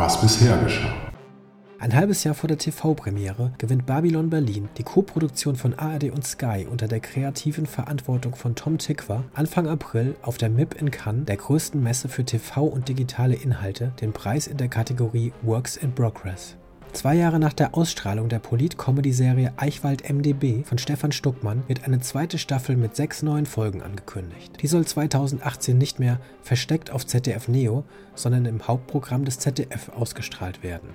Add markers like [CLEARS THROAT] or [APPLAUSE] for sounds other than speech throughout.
was bisher geschah. Ein halbes Jahr vor der TV-Premiere gewinnt Babylon Berlin, die Co-Produktion von ARD und Sky unter der kreativen Verantwortung von Tom Tikva, Anfang April auf der MIP in Cannes, der größten Messe für TV und digitale Inhalte, den Preis in der Kategorie Works in Progress. Zwei Jahre nach der Ausstrahlung der Polit-Comedy-Serie Eichwald MDB von Stefan Stuckmann wird eine zweite Staffel mit sechs neuen Folgen angekündigt. Die soll 2018 nicht mehr versteckt auf ZDF Neo, sondern im Hauptprogramm des ZDF ausgestrahlt werden.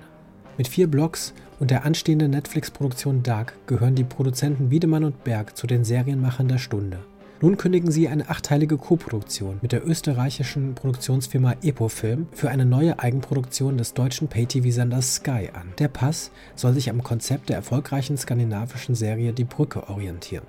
Mit vier Blogs und der anstehenden Netflix-Produktion Dark gehören die Produzenten Wiedemann und Berg zu den Serienmachern der Stunde. Nun kündigen sie eine achteilige Koproduktion mit der österreichischen Produktionsfirma Epofilm für eine neue Eigenproduktion des deutschen Pay-TV-Senders Sky an. Der Pass soll sich am Konzept der erfolgreichen skandinavischen Serie Die Brücke orientieren.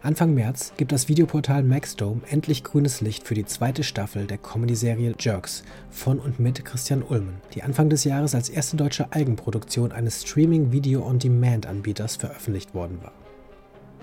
Anfang März gibt das Videoportal Maxdome endlich grünes Licht für die zweite Staffel der Comedy-Serie Jerks von und mit Christian Ulmen, die Anfang des Jahres als erste deutsche Eigenproduktion eines Streaming-Video-on-Demand-Anbieters veröffentlicht worden war.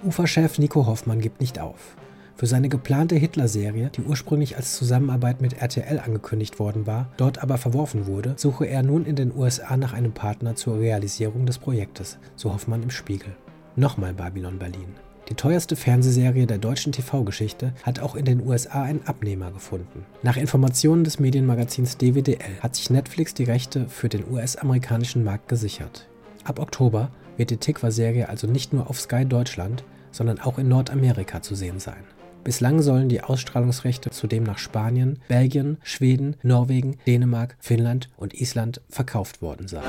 Ufa-Chef Nico Hoffmann gibt nicht auf. Für seine geplante Hitler-Serie, die ursprünglich als Zusammenarbeit mit RTL angekündigt worden war, dort aber verworfen wurde, suche er nun in den USA nach einem Partner zur Realisierung des Projektes, so Hoffmann im Spiegel. Nochmal Babylon Berlin. Die teuerste Fernsehserie der deutschen TV-Geschichte hat auch in den USA einen Abnehmer gefunden. Nach Informationen des Medienmagazins DWDL hat sich Netflix die Rechte für den US-amerikanischen Markt gesichert. Ab Oktober wird die Tikva-Serie also nicht nur auf Sky Deutschland, sondern auch in Nordamerika zu sehen sein. Bislang sollen die Ausstrahlungsrechte zudem nach Spanien, Belgien, Schweden, Norwegen, Dänemark, Finnland und Island verkauft worden sein.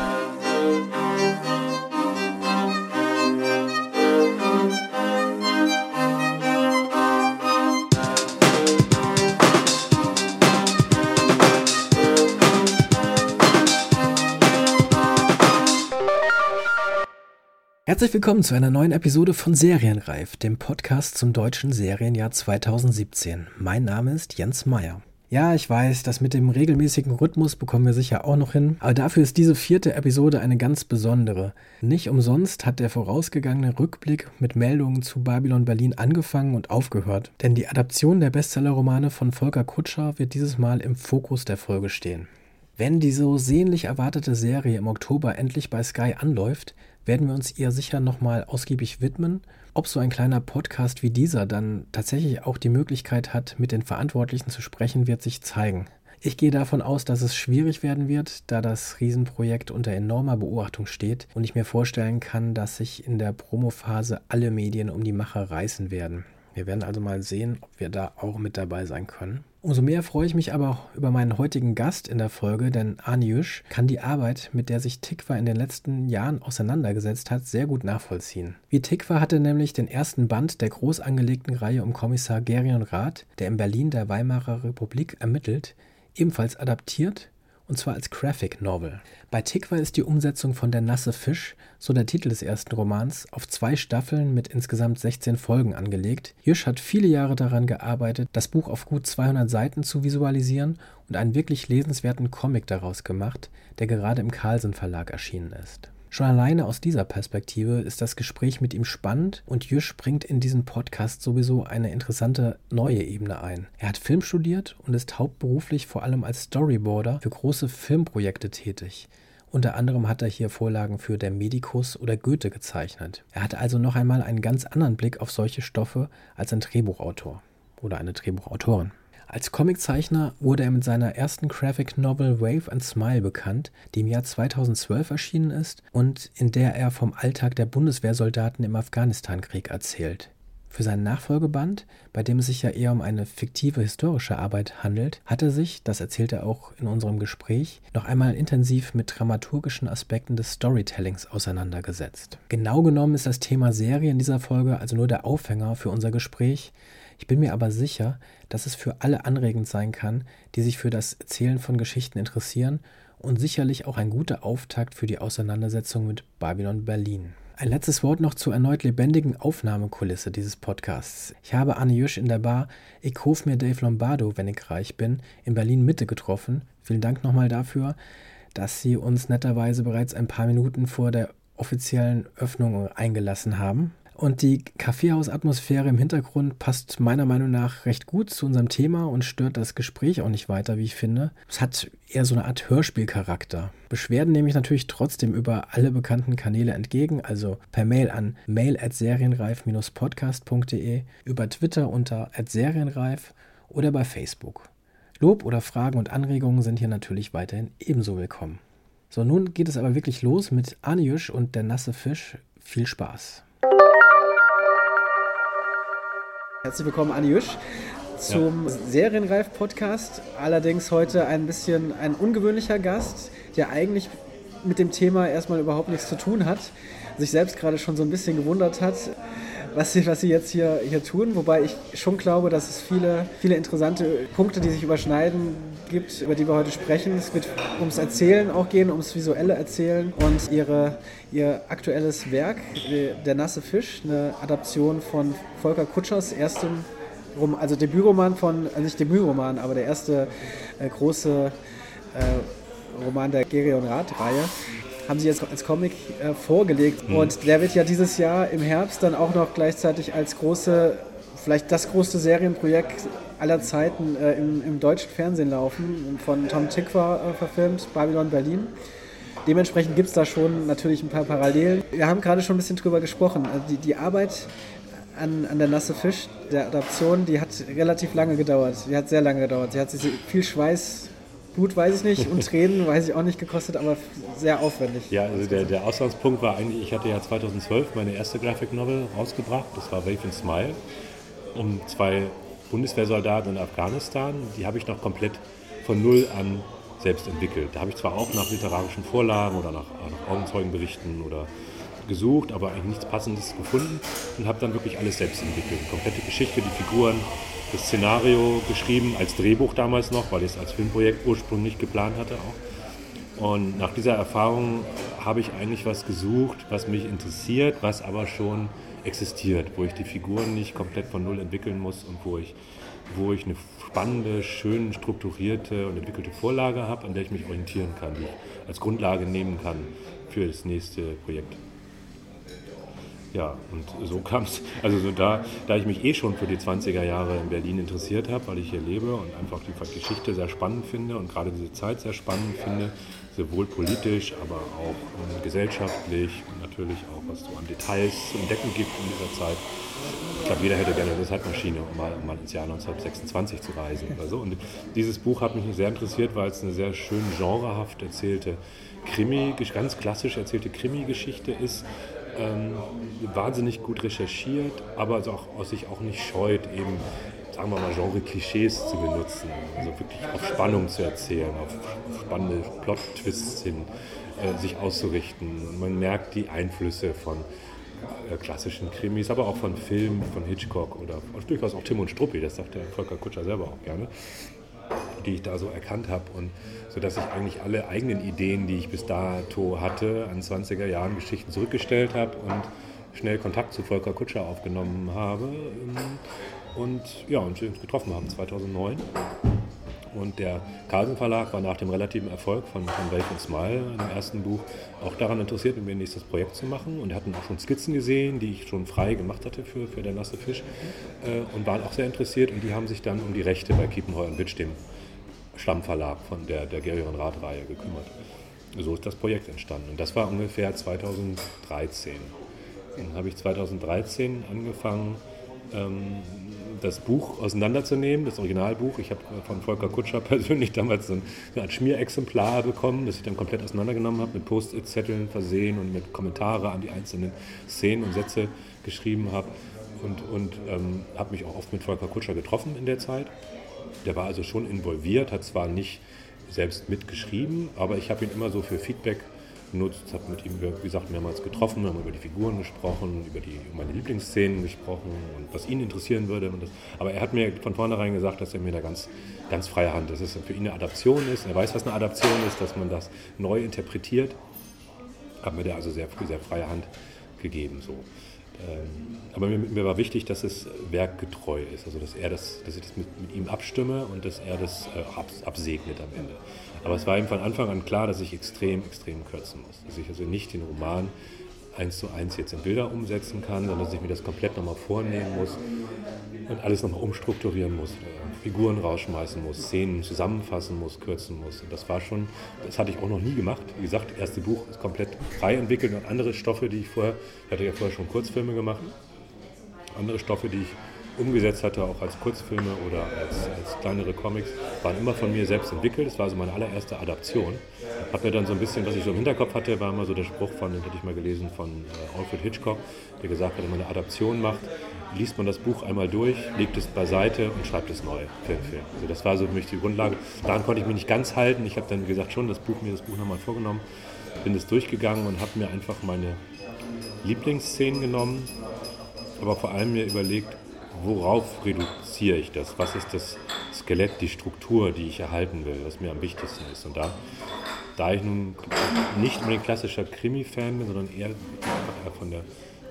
Herzlich willkommen zu einer neuen Episode von Serienreif, dem Podcast zum deutschen Serienjahr 2017. Mein Name ist Jens Meyer. Ja, ich weiß, das mit dem regelmäßigen Rhythmus bekommen wir sicher auch noch hin, aber dafür ist diese vierte Episode eine ganz besondere. Nicht umsonst hat der vorausgegangene Rückblick mit Meldungen zu Babylon Berlin angefangen und aufgehört, denn die Adaption der Bestsellerromane von Volker Kutscher wird dieses Mal im Fokus der Folge stehen. Wenn die so sehnlich erwartete Serie im Oktober endlich bei Sky anläuft, werden wir uns ihr sicher nochmal ausgiebig widmen. Ob so ein kleiner Podcast wie dieser dann tatsächlich auch die Möglichkeit hat, mit den Verantwortlichen zu sprechen, wird sich zeigen. Ich gehe davon aus, dass es schwierig werden wird, da das Riesenprojekt unter enormer Beobachtung steht und ich mir vorstellen kann, dass sich in der Promophase alle Medien um die Macher reißen werden. Wir werden also mal sehen, ob wir da auch mit dabei sein können. Umso mehr freue ich mich aber auch über meinen heutigen Gast in der Folge, denn Aniush kann die Arbeit, mit der sich Tikva in den letzten Jahren auseinandergesetzt hat, sehr gut nachvollziehen. Wie Tikva hatte nämlich den ersten Band der groß angelegten Reihe um Kommissar Gerion Rath, der in Berlin der Weimarer Republik ermittelt, ebenfalls adaptiert und zwar als Graphic Novel. Bei Tikva ist die Umsetzung von Der nasse Fisch, so der Titel des ersten Romans, auf zwei Staffeln mit insgesamt 16 Folgen angelegt. Jüsch hat viele Jahre daran gearbeitet, das Buch auf gut 200 Seiten zu visualisieren und einen wirklich lesenswerten Comic daraus gemacht, der gerade im Carlsen Verlag erschienen ist. Schon alleine aus dieser Perspektive ist das Gespräch mit ihm spannend und Jüsch bringt in diesen Podcast sowieso eine interessante neue Ebene ein. Er hat Film studiert und ist hauptberuflich vor allem als Storyboarder für große Filmprojekte tätig. Unter anderem hat er hier Vorlagen für Der Medikus oder Goethe gezeichnet. Er hat also noch einmal einen ganz anderen Blick auf solche Stoffe als ein Drehbuchautor oder eine Drehbuchautorin. Als Comiczeichner wurde er mit seiner ersten Graphic Novel Wave and Smile bekannt, die im Jahr 2012 erschienen ist und in der er vom Alltag der Bundeswehrsoldaten im Afghanistankrieg erzählt. Für seinen Nachfolgeband, bei dem es sich ja eher um eine fiktive historische Arbeit handelt, hat er sich, das erzählt er auch in unserem Gespräch, noch einmal intensiv mit dramaturgischen Aspekten des Storytellings auseinandergesetzt. Genau genommen ist das Thema Serie in dieser Folge also nur der Aufhänger für unser Gespräch, ich bin mir aber sicher, dass es für alle anregend sein kann, die sich für das Erzählen von Geschichten interessieren und sicherlich auch ein guter Auftakt für die Auseinandersetzung mit Babylon Berlin. Ein letztes Wort noch zur erneut lebendigen Aufnahmekulisse dieses Podcasts. Ich habe Anne Jüsch in der Bar Ich ruf mir Dave Lombardo, wenn ich reich bin, in Berlin Mitte getroffen. Vielen Dank nochmal dafür, dass Sie uns netterweise bereits ein paar Minuten vor der offiziellen Öffnung eingelassen haben. Und die Kaffeehausatmosphäre im Hintergrund passt meiner Meinung nach recht gut zu unserem Thema und stört das Gespräch auch nicht weiter, wie ich finde. Es hat eher so eine Art Hörspielcharakter. Beschwerden nehme ich natürlich trotzdem über alle bekannten Kanäle entgegen, also per Mail an mail at serienreif-podcast.de, über Twitter unter serienreif oder bei Facebook. Lob oder Fragen und Anregungen sind hier natürlich weiterhin ebenso willkommen. So, nun geht es aber wirklich los mit Anjusch und der nasse Fisch. Viel Spaß! Herzlich willkommen, Anjusch, zum ja. Serienreif-Podcast. Allerdings heute ein bisschen ein ungewöhnlicher Gast, der eigentlich mit dem Thema erstmal überhaupt nichts zu tun hat, sich selbst gerade schon so ein bisschen gewundert hat, was sie, was sie jetzt hier, hier tun. Wobei ich schon glaube, dass es viele, viele interessante Punkte, die sich überschneiden, gibt, über die wir heute sprechen. Es wird ums Erzählen auch gehen, ums visuelle Erzählen und ihre, ihr aktuelles Werk, Der nasse Fisch, eine Adaption von Volker Kutschers erstem Roman, also Debütroman von, also nicht Debütroman, aber der erste äh, große äh, Roman der Gerion Rath-Reihe haben sie jetzt als Comic äh, vorgelegt. Mhm. Und der wird ja dieses Jahr im Herbst dann auch noch gleichzeitig als große, vielleicht das größte Serienprojekt aller Zeiten äh, im, im, deutschen Fernsehen laufen, von Tom Tickwer äh, verfilmt, Babylon Berlin. Dementsprechend gibt es da schon natürlich ein paar Parallelen. Wir haben gerade schon ein bisschen drüber gesprochen. Also die, die Arbeit an, an der Nasse Fisch, der Adaption, die hat relativ lange gedauert. Die hat sehr lange gedauert. Sie hat sich viel Schweiß Blut weiß ich nicht und [LAUGHS] Tränen weiß ich auch nicht gekostet, aber sehr aufwendig. Ja, also der, der Ausgangspunkt war eigentlich, ich hatte ja 2012 meine erste Graphic Novel rausgebracht, das war Wave and Smile, um zwei Bundeswehrsoldaten in Afghanistan. Die habe ich noch komplett von Null an selbst entwickelt. Da habe ich zwar auch nach literarischen Vorlagen oder nach, nach Augenzeugenberichten oder gesucht, aber eigentlich nichts Passendes gefunden und habe dann wirklich alles selbst entwickelt. Die komplette Geschichte, die Figuren, das Szenario geschrieben, als Drehbuch damals noch, weil ich es als Filmprojekt ursprünglich geplant hatte auch. Und nach dieser Erfahrung habe ich eigentlich was gesucht, was mich interessiert, was aber schon existiert, wo ich die Figuren nicht komplett von Null entwickeln muss und wo ich, wo ich eine spannende, schön strukturierte und entwickelte Vorlage habe, an der ich mich orientieren kann, die ich als Grundlage nehmen kann für das nächste Projekt. Ja, und so kam es, also so da, da ich mich eh schon für die 20er Jahre in Berlin interessiert habe, weil ich hier lebe und einfach die Geschichte sehr spannend finde und gerade diese Zeit sehr spannend finde, sowohl politisch, aber auch um, gesellschaftlich und natürlich auch, was so an Details zu entdecken gibt in dieser Zeit. Ich glaube, jeder hätte gerne eine Zeitmaschine, um mal, um mal ins Jahr 1926 zu reisen oder so. Und dieses Buch hat mich sehr interessiert, weil es eine sehr schön genrehaft erzählte Krimi, ganz klassisch erzählte Krimi-Geschichte ist, ähm, wahnsinnig gut recherchiert, aber also auch, sich auch nicht scheut, eben, sagen wir mal, Genre-Klischees zu benutzen. Also wirklich auf Spannung zu erzählen, auf spannende Plot-Twists hin, äh, sich auszurichten. Man merkt die Einflüsse von äh, klassischen Krimis, aber auch von Filmen, von Hitchcock oder durchaus auch Tim und Struppi, das sagt der Volker Kutscher selber auch gerne die ich da so erkannt habe. Und so dass ich eigentlich alle eigenen Ideen, die ich bis dato hatte, an 20er Jahren Geschichten zurückgestellt habe und schnell Kontakt zu Volker Kutscher aufgenommen habe und ja, uns getroffen haben 2009. Und der Carlsen Verlag war nach dem relativen Erfolg von, von Wave and Smile, dem ersten Buch, auch daran interessiert, mit mir ein nächstes Projekt zu machen. Und hatten auch schon Skizzen gesehen, die ich schon frei gemacht hatte für, für Der nasse Fisch. Äh, und waren auch sehr interessiert. Und die haben sich dann um die Rechte bei Kiepenheuer und Witt, dem Stammverlag von der, der Gerion Rath-Reihe gekümmert. So ist das Projekt entstanden. Und das war ungefähr 2013. Dann habe ich 2013 angefangen, ähm, das Buch auseinanderzunehmen, das Originalbuch. Ich habe von Volker Kutscher [LAUGHS] persönlich damals so Art Schmierexemplar bekommen, das ich dann komplett auseinandergenommen habe, mit Post-it-Zetteln versehen und mit Kommentare an die einzelnen Szenen und Sätze geschrieben habe. Und, und ähm, habe mich auch oft mit Volker Kutscher getroffen in der Zeit. Der war also schon involviert, hat zwar nicht selbst mitgeschrieben, aber ich habe ihn immer so für Feedback genutzt, habe mit ihm, wie gesagt, mehrmals getroffen, haben über die Figuren gesprochen, über die über meine Lieblingsszenen gesprochen und was ihn interessieren würde. Das, aber er hat mir von vornherein gesagt, dass er mir da ganz, ganz freie Hand, dass es für ihn eine Adaption ist. Er weiß, was eine Adaption ist, dass man das neu interpretiert. Hat mir da also sehr sehr freie Hand gegeben. So. Ähm, aber mir, mir, war wichtig, dass es werkgetreu ist, also dass er das, dass ich das mit, mit ihm abstimme und dass er das äh, absegnet am Ende. Aber es war ihm von Anfang an klar, dass ich extrem, extrem kürzen muss. Dass ich also nicht den Roman eins zu eins jetzt in Bilder umsetzen kann, sondern dass ich mir das komplett nochmal vornehmen muss und alles nochmal umstrukturieren muss, äh, Figuren rausschmeißen muss, Szenen zusammenfassen muss, kürzen muss. Und das war schon, das hatte ich auch noch nie gemacht. Wie gesagt, das erste Buch ist komplett frei entwickelt und andere Stoffe, die ich vorher, ich hatte ja vorher schon Kurzfilme gemacht, andere Stoffe, die ich umgesetzt hatte, auch als Kurzfilme oder als, als kleinere Comics, waren immer von mir selbst entwickelt. Das war also meine allererste Adaption. Habe mir dann so ein bisschen, was ich so im Hinterkopf hatte, war immer so der Spruch von, den hatte ich mal gelesen, von äh, Alfred Hitchcock, der gesagt hat, wenn man eine Adaption macht, liest man das Buch einmal durch, legt es beiseite und schreibt es neu für Film. Also das war so für mich die Grundlage. Daran konnte ich mich nicht ganz halten. Ich habe dann gesagt, schon das Buch, mir das Buch nochmal vorgenommen, bin es durchgegangen und habe mir einfach meine Lieblingsszenen genommen, aber vor allem mir überlegt, worauf reduziere ich das? Was ist das Skelett, die Struktur, die ich erhalten will, was mir am wichtigsten ist? Und da, da ich nun nicht unbedingt klassischer Krimi-Fan bin, sondern eher von, der,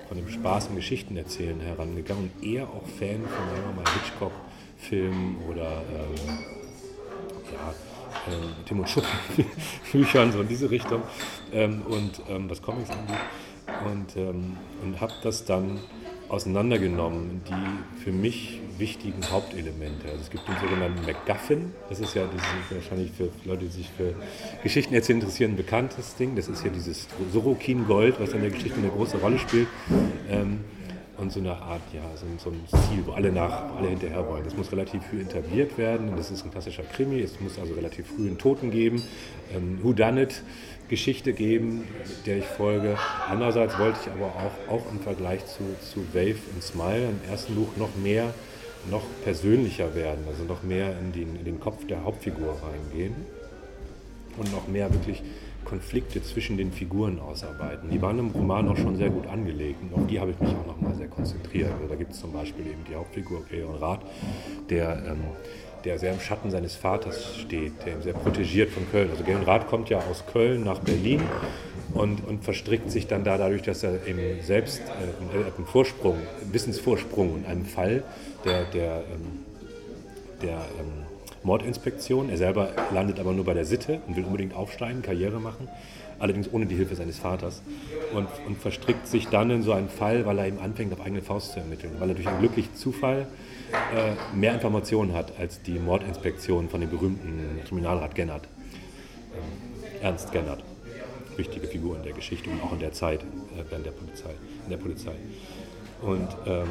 von dem Spaß im Geschichtenerzählen herangegangen und eher auch Fan von sagen wir mal, Hitchcock-Filmen oder ähm, ja, ähm, Tim und Schupp [LAUGHS] Büchern, so in diese Richtung ähm, und ähm, was Comics angeht. Und, ähm, und habe das dann auseinandergenommen, die für mich wichtigen Hauptelemente. Also es gibt den sogenannten MacGuffin, das ist ja dieses, wahrscheinlich für Leute, die sich für Geschichten erzählen interessieren, ein bekanntes Ding. Das ist ja dieses Sorokin-Gold, was in der Geschichte eine große Rolle spielt. Ähm, und so eine Art, ja, so, so, ein Ziel, wo alle nach, alle hinterher wollen. Das muss relativ früh etabliert werden. Das ist ein klassischer Krimi. Es muss also relativ früh einen Toten geben. Ähm, Who Done It? Geschichte geben, der ich folge. Andererseits wollte ich aber auch, auch im Vergleich zu, zu Wave und Smile im ersten Buch noch mehr, noch persönlicher werden, also noch mehr in den, in den Kopf der Hauptfigur reingehen und noch mehr wirklich Konflikte zwischen den Figuren ausarbeiten. Die waren im Roman auch schon sehr gut angelegt und auf die habe ich mich auch noch mal sehr konzentriert. Also da gibt es zum Beispiel eben die Hauptfigur Gregor Rath, der ähm, der sehr im Schatten seines Vaters steht, der sehr protegiert von Köln. Also Gernot Rath kommt ja aus Köln nach Berlin und, und verstrickt sich dann da dadurch, dass er eben selbst äh, einen Vorsprung, einen Wissensvorsprung in einem Fall der, der, ähm, der ähm, Mordinspektion. Er selber landet aber nur bei der Sitte und will unbedingt aufsteigen, Karriere machen, allerdings ohne die Hilfe seines Vaters. Und, und verstrickt sich dann in so einen Fall, weil er eben anfängt, auf eigene Faust zu ermitteln, weil er durch einen glücklichen Zufall äh, mehr Informationen hat als die Mordinspektion von dem berühmten Kriminalrat Gennert. Ähm, Ernst Gennert. Wichtige Figur in der Geschichte und auch in der Zeit äh, während der Polizei, in der Polizei. Und ähm,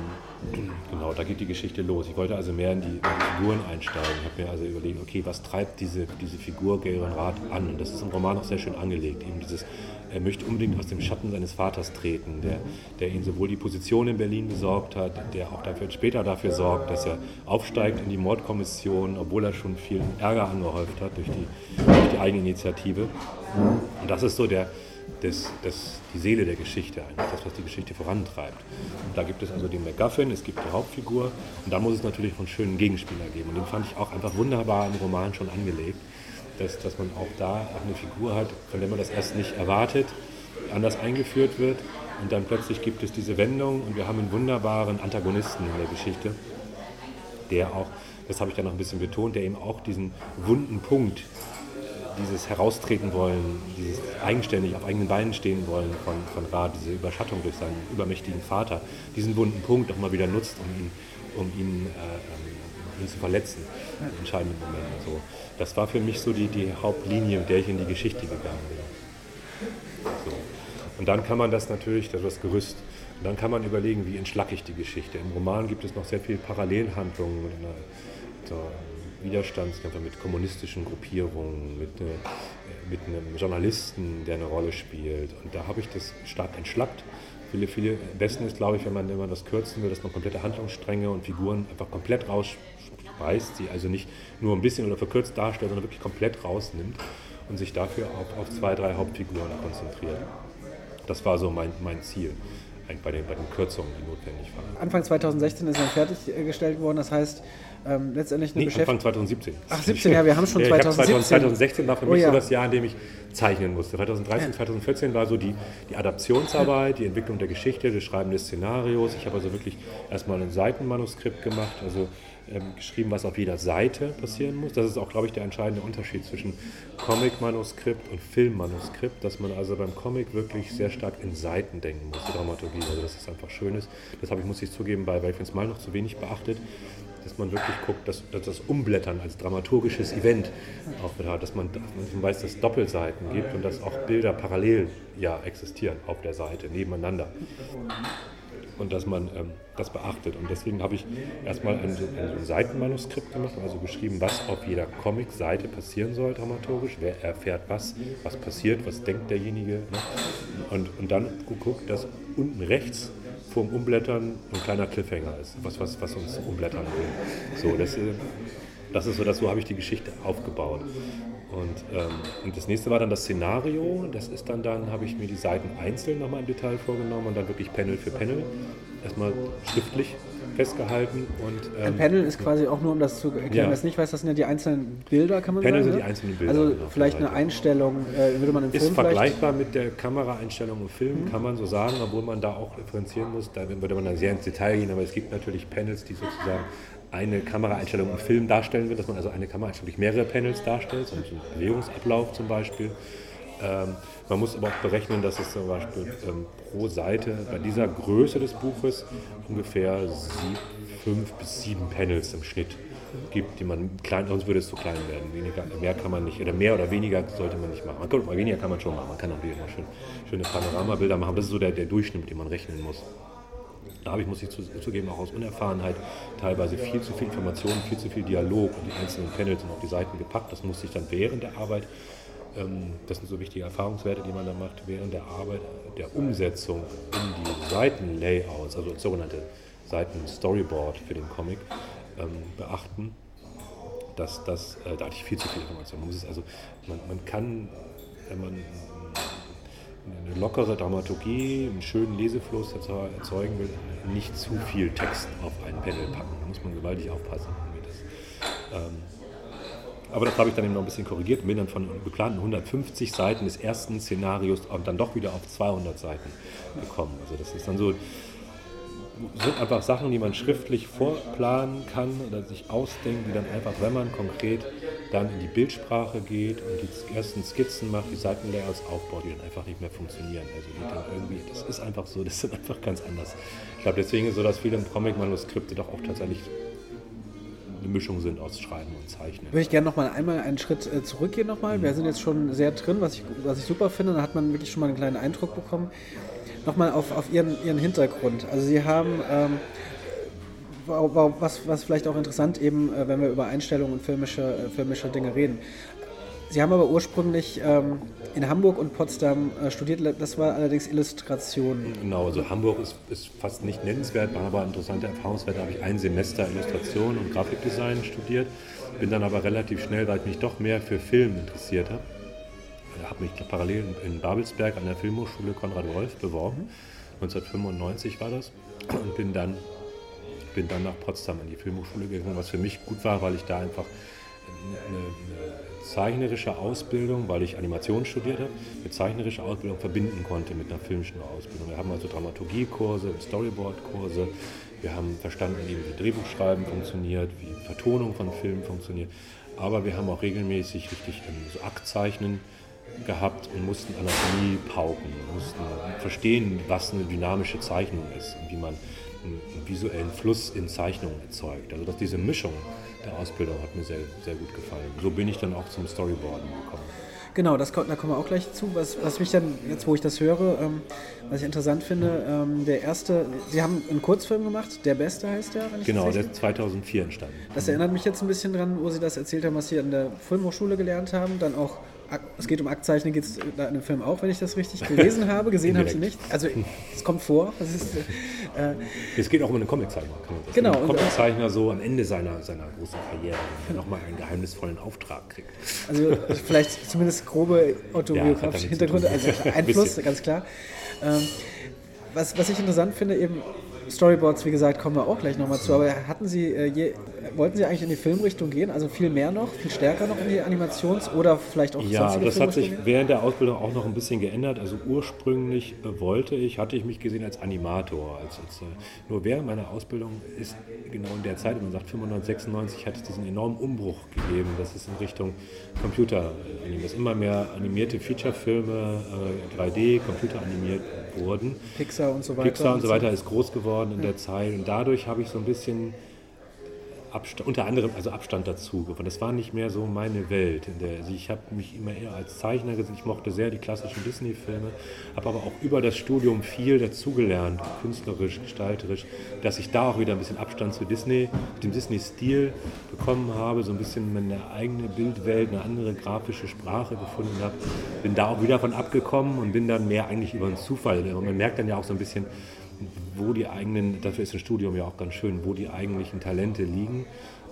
[CLEARS THROAT] genau, da geht die Geschichte los. Ich wollte also mehr in die, in die Figuren einsteigen. Ich habe mir also überlegt, okay, was treibt diese, diese Figur Garen Rath an? Und das ist im Roman auch sehr schön angelegt. Eben dieses, er möchte unbedingt aus dem Schatten seines Vaters treten, der, der ihn sowohl die Position in Berlin besorgt hat, der auch dafür, später dafür sorgt, dass er aufsteigt in die Mordkommission, obwohl er schon viel Ärger angehäuft hat durch die, durch die eigene Initiative. Und das ist so der, das, das, die Seele der Geschichte, eigentlich das, was die Geschichte vorantreibt. Und da gibt es also den MacGuffin, es gibt die Hauptfigur und da muss es natürlich einen schönen Gegenspieler geben. Und den fand ich auch einfach wunderbar im Roman schon angelegt, dass, dass man auch da eine Figur hat, von der man das erst nicht erwartet, anders eingeführt wird und dann plötzlich gibt es diese Wendung und wir haben einen wunderbaren Antagonisten in der Geschichte, der auch, das habe ich dann noch ein bisschen betont, der eben auch diesen wunden Punkt dieses Heraustreten wollen, dieses eigenständig auf eigenen Beinen stehen wollen von, von Ra, diese Überschattung durch seinen übermächtigen Vater, diesen wunden Punkt auch mal wieder nutzt, um ihn, um ihn, äh, ihn zu verletzen in entscheidenden Momenten. So. Das war für mich so die, die Hauptlinie, mit der ich in die Geschichte gegangen bin. So. Und dann kann man das natürlich, das Gerüst, und dann kann man überlegen, wie entschlacke ich die Geschichte. Im Roman gibt es noch sehr viele Parallelhandlungen. Mit einer, so, Widerstandskämpfer, mit kommunistischen Gruppierungen, mit, äh, mit einem Journalisten, der eine Rolle spielt. Und da habe ich das stark entschlappt. Viele, viele, am besten ist, glaube ich, wenn man, man das kürzen will, dass man komplette Handlungsstränge und Figuren einfach komplett rausreißt, sie also nicht nur ein bisschen oder verkürzt darstellt, sondern wirklich komplett rausnimmt und sich dafür auf, auf zwei, drei Hauptfiguren konzentriert. Das war so mein, mein Ziel bei den, bei den Kürzungen, die notwendig waren. Anfang 2016 ist er fertiggestellt worden, das heißt, ähm, letztendlich eine nee, Beschäftigung. Anfang 2017. Ach, 17, ja, wir haben schon ja, 2017. 2016 war für mich oh, ja. so das Jahr, in dem ich zeichnen musste. 2013, ja. 2014 war so die, die Adaptionsarbeit, die Entwicklung der Geschichte, das Schreiben des Szenarios. Ich habe also wirklich erstmal ein Seitenmanuskript gemacht, also ähm, geschrieben, was auf jeder Seite passieren muss. Das ist auch, glaube ich, der entscheidende Unterschied zwischen Comic-Manuskript und Filmmanuskript, dass man also beim Comic wirklich sehr stark in Seiten denken muss, die Dramaturgie. Also dass es einfach schön ist. Das habe ich, muss ich zugeben, bei Welfens Mal noch zu wenig beachtet dass man wirklich guckt, dass, dass, das Umblättern als dramaturgisches Event auch wieder hat, dass man, dass man weiß, dass es Doppelseiten gibt und dass auch Bilder parallel ja existieren auf der Seite, nebeneinander. Und dass man ähm, das beachtet. Und deswegen habe ich erstmal ein, ein, Seitenmanuskript gemacht, also geschrieben, was auf jeder Comic-Seite passieren soll dramaturgisch, wer erfährt was, was passiert, was denkt derjenige. Ne? Und, und dann geguckt, dass unten rechts vorm Umblättern ein kleiner Cliffhanger ist, was, was, was uns umblättern will. So, das, äh, das ist so, dass so habe ich die Geschichte aufgebaut. Und, ähm, und das nächste war dann das Szenario. Das ist dann, dann habe ich mir die Seiten einzeln nochmal im Detail vorgenommen und dann wirklich Panel für Panel erstmal schriftlich festgehalten. Und, ähm, Ein Panel ist quasi auch nur, um das zu erklären, ja. es nicht weiß, das sind ja die einzelnen Bilder, kann man Panel sagen. sind die einzelnen Bilder. Also genau, vielleicht eine Einstellung, äh, würde man im ist Film vergleichbar mit der Kameraeinstellung im Film, mhm. kann man so sagen, obwohl man da auch differenzieren muss. Da würde man dann sehr ins Detail gehen, aber es gibt natürlich Panels, die sozusagen eine Kameraeinstellung im Film darstellen will, dass man also eine Kameraeinstellung durch mehrere Panels darstellt, so einen Bewegungsablauf zum Beispiel. Ähm, man muss aber auch berechnen, dass es zum Beispiel ähm, pro Seite bei dieser Größe des Buches ungefähr sieb, fünf bis sieben Panels im Schnitt gibt, die man klein, sonst würde es zu klein werden. Weniger, mehr kann man nicht, oder mehr oder weniger sollte man nicht machen. Man kann, weniger kann man schon machen. Man kann natürlich immer schön, schöne Panoramabilder machen. Das ist so der, der Durchschnitt, den man rechnen muss. Da habe ich, muss ich zugeben, auch aus Unerfahrenheit teilweise viel zu viel Informationen, viel zu viel Dialog und die einzelnen Panels sind auf die Seiten gepackt. Das musste ich dann während der Arbeit das sind so wichtige Erfahrungswerte, die man da macht während der Arbeit, der Umsetzung in die Seitenlayouts, also sogenannte Seiten-Storyboard für den Comic, ähm, beachten. Dass das, äh, da hatte ich viel zu viel Information. Man, also, man, man kann, wenn man eine lockere Dramaturgie, einen schönen Lesefluss erzeugen will, nicht zu viel Text auf ein Panel packen. Da muss man gewaltig aufpassen. Das, ähm, aber das habe ich dann eben noch ein bisschen korrigiert und bin dann von geplanten 150 Seiten des ersten Szenarios dann doch wieder auf 200 Seiten gekommen. Also das ist dann so, sind einfach Sachen, die man schriftlich vorplanen kann oder sich ausdenkt, die dann einfach, wenn man konkret dann in die Bildsprache geht und die ersten Skizzen macht, die Seitenlayouts aufbaut, die dann einfach nicht mehr funktionieren. Also irgendwie, das ist einfach so, das ist einfach ganz anders. Ich glaube, deswegen ist so, dass viele Comic-Manuskripte doch auch tatsächlich eine Mischung sind aus Schreiben und Zeichnen. Würde ich gerne noch mal einmal einen Schritt äh, zurückgehen nochmal. Wir sind jetzt schon sehr drin, was ich, was ich super finde. Da hat man wirklich schon mal einen kleinen Eindruck bekommen. Nochmal auf, auf ihren, ihren Hintergrund. Also Sie haben, ähm, was, was vielleicht auch interessant eben, äh, wenn wir über Einstellungen und filmische, äh, filmische Dinge reden. Sie haben aber ursprünglich ähm, in Hamburg und Potsdam äh, studiert, das war allerdings Illustration. Genau, also Hamburg ist, ist fast nicht nennenswert, war aber interessante Erfahrungswerte. Da habe ich ein Semester Illustration und Grafikdesign studiert, bin dann aber relativ schnell, weil ich mich doch mehr für Film interessiert habe, äh, habe mich parallel in Babelsberg an der Filmhochschule Konrad Wolf beworben. 1995 war das und bin dann, bin dann nach Potsdam an die Filmhochschule gegangen, was für mich gut war, weil ich da einfach eine, eine zeichnerische Ausbildung, weil ich Animation studiert habe, mit zeichnerischer Ausbildung verbinden konnte mit einer filmischen Ausbildung. Wir haben also Dramaturgiekurse, Storyboardkurse, wir haben verstanden, wie Drehbuchschreiben funktioniert, wie Vertonung von Filmen funktioniert, aber wir haben auch regelmäßig richtig so Aktzeichnen gehabt und mussten Anatomie pauken, mussten verstehen, was eine dynamische Zeichnung ist und wie man einen visuellen Fluss in Zeichnungen erzeugt. Also dass diese Mischung der Ausbildung hat mir sehr, sehr gut gefallen. So bin ich dann auch zum Storyboarden gekommen. Genau, das, da kommen wir auch gleich zu. Was, was mich dann, jetzt wo ich das höre, ähm, was ich interessant finde, ähm, der erste, Sie haben einen Kurzfilm gemacht, Der Beste heißt der, wenn ich Genau, der ist 2004 entstanden. Das erinnert mich jetzt ein bisschen dran, wo Sie das erzählt haben, was Sie an der Filmhochschule gelernt haben, dann auch es geht um Aktzeichnen, geht es da in dem Film auch, wenn ich das richtig gelesen [LAUGHS] habe. Gesehen haben Sie nicht. Also es kommt vor. Ist, äh, es geht auch um einen Comiczeichner. Genau. Ein Comiczeichner so am Ende seiner, seiner großen Karriere nochmal einen geheimnisvollen Auftrag kriegt. Also vielleicht zumindest grobe autobiografische ja, Hintergründe, [LAUGHS] also Einfluss, ganz klar. Ähm, was, was ich interessant finde, eben Storyboards, wie gesagt, kommen wir auch gleich nochmal zu. Aber hatten Sie, äh, je, wollten Sie eigentlich in die Filmrichtung gehen? Also viel mehr noch, viel stärker noch in die Animations- oder vielleicht auch Ja, das hat sich während der Ausbildung auch noch ein bisschen geändert. Also ursprünglich äh, wollte ich, hatte ich mich gesehen als Animator. Als, als, äh, nur während meiner Ausbildung ist genau in der Zeit, man sagt 95, 96, hat es diesen enormen Umbruch gegeben, dass es in Richtung Computer animiert ist. Immer mehr animierte Featurefilme, äh, 3D, computeranimiert wurden. Pixar und so weiter. Pixar und so weiter ist groß geworden in der Zeit und dadurch habe ich so ein bisschen Abstand, unter anderem also Abstand dazu gewonnen. Das war nicht mehr so meine Welt. Der, also ich habe mich immer eher als Zeichner gesehen. Ich mochte sehr die klassischen Disney-Filme, habe aber auch über das Studium viel dazugelernt, künstlerisch, gestalterisch, dass ich da auch wieder ein bisschen Abstand zu Disney, dem Disney-Stil bekommen habe, so ein bisschen meine eigene Bildwelt, eine andere grafische Sprache gefunden habe. Bin da auch wieder von abgekommen und bin dann mehr eigentlich über einen Zufall. Und man merkt dann ja auch so ein bisschen, wo die eigenen, dafür ist ein Studium ja auch ganz schön, wo die eigentlichen Talente liegen.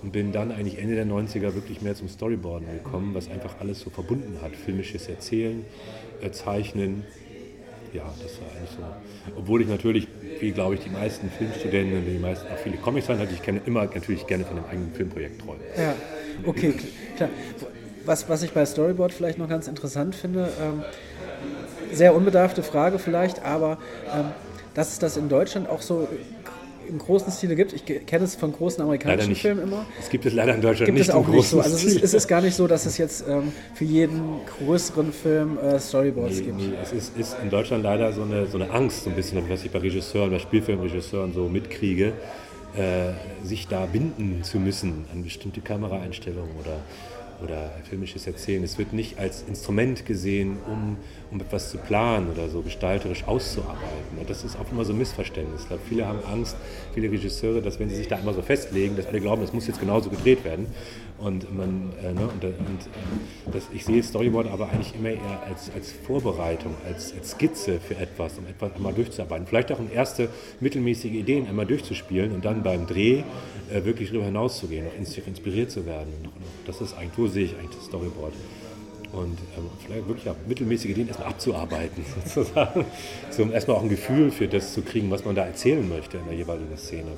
Und bin dann eigentlich Ende der 90er wirklich mehr zum Storyboarden gekommen, was einfach alles so verbunden hat. Filmisches Erzählen, äh, Zeichnen. Ja, das war eigentlich so. Obwohl ich natürlich, wie glaube ich, die meisten Filmstudenten, die meisten auch viele Comics waren, hatte ich kenne immer natürlich gerne von dem eigenen Filmprojekt träumen. Ja, okay, klar. Was, was ich bei Storyboard vielleicht noch ganz interessant finde, ähm, sehr unbedarfte Frage vielleicht, aber ähm, dass es das in Deutschland auch so im großen Stile gibt. Ich kenne es von großen amerikanischen Filmen immer. Es gibt es leider in Deutschland gibt nicht es auch nicht so. Also es ist, es ist, gar nicht so, dass es jetzt ähm, für jeden größeren Film äh, Storyboards nee, gibt. Nee, es ist, ist, in Deutschland leider so eine, so eine Angst, so ein bisschen, was ich bei Regisseuren, bei Spielfilmregisseuren so mitkriege, äh, sich da binden zu müssen an bestimmte Kameraeinstellungen oder oder filmisches Erzählen. Es wird nicht als Instrument gesehen, um, um etwas zu planen oder so gestalterisch auszuarbeiten. Und das ist auch immer so ein Missverständnis. Ich glaube, viele haben Angst, viele Regisseure, dass wenn sie sich da immer so festlegen, dass alle glauben, es muss jetzt genauso gedreht werden. Und, man, äh, ne, und, und äh, das, ich sehe Storyboard aber eigentlich immer eher als, als Vorbereitung, als, als Skizze für etwas, um etwas einmal durchzuarbeiten. Vielleicht auch um erste mittelmäßige Ideen einmal durchzuspielen und dann beim Dreh äh, wirklich darüber hinauszugehen, noch inspiriert zu werden. Das ist eigentlich, so sehe ich eigentlich das Storyboard. Und ähm, vielleicht wirklich auch mittelmäßige Ideen erstmal abzuarbeiten, [LAUGHS] sozusagen. So, um erstmal auch ein Gefühl für das zu kriegen, was man da erzählen möchte in der jeweiligen Szene.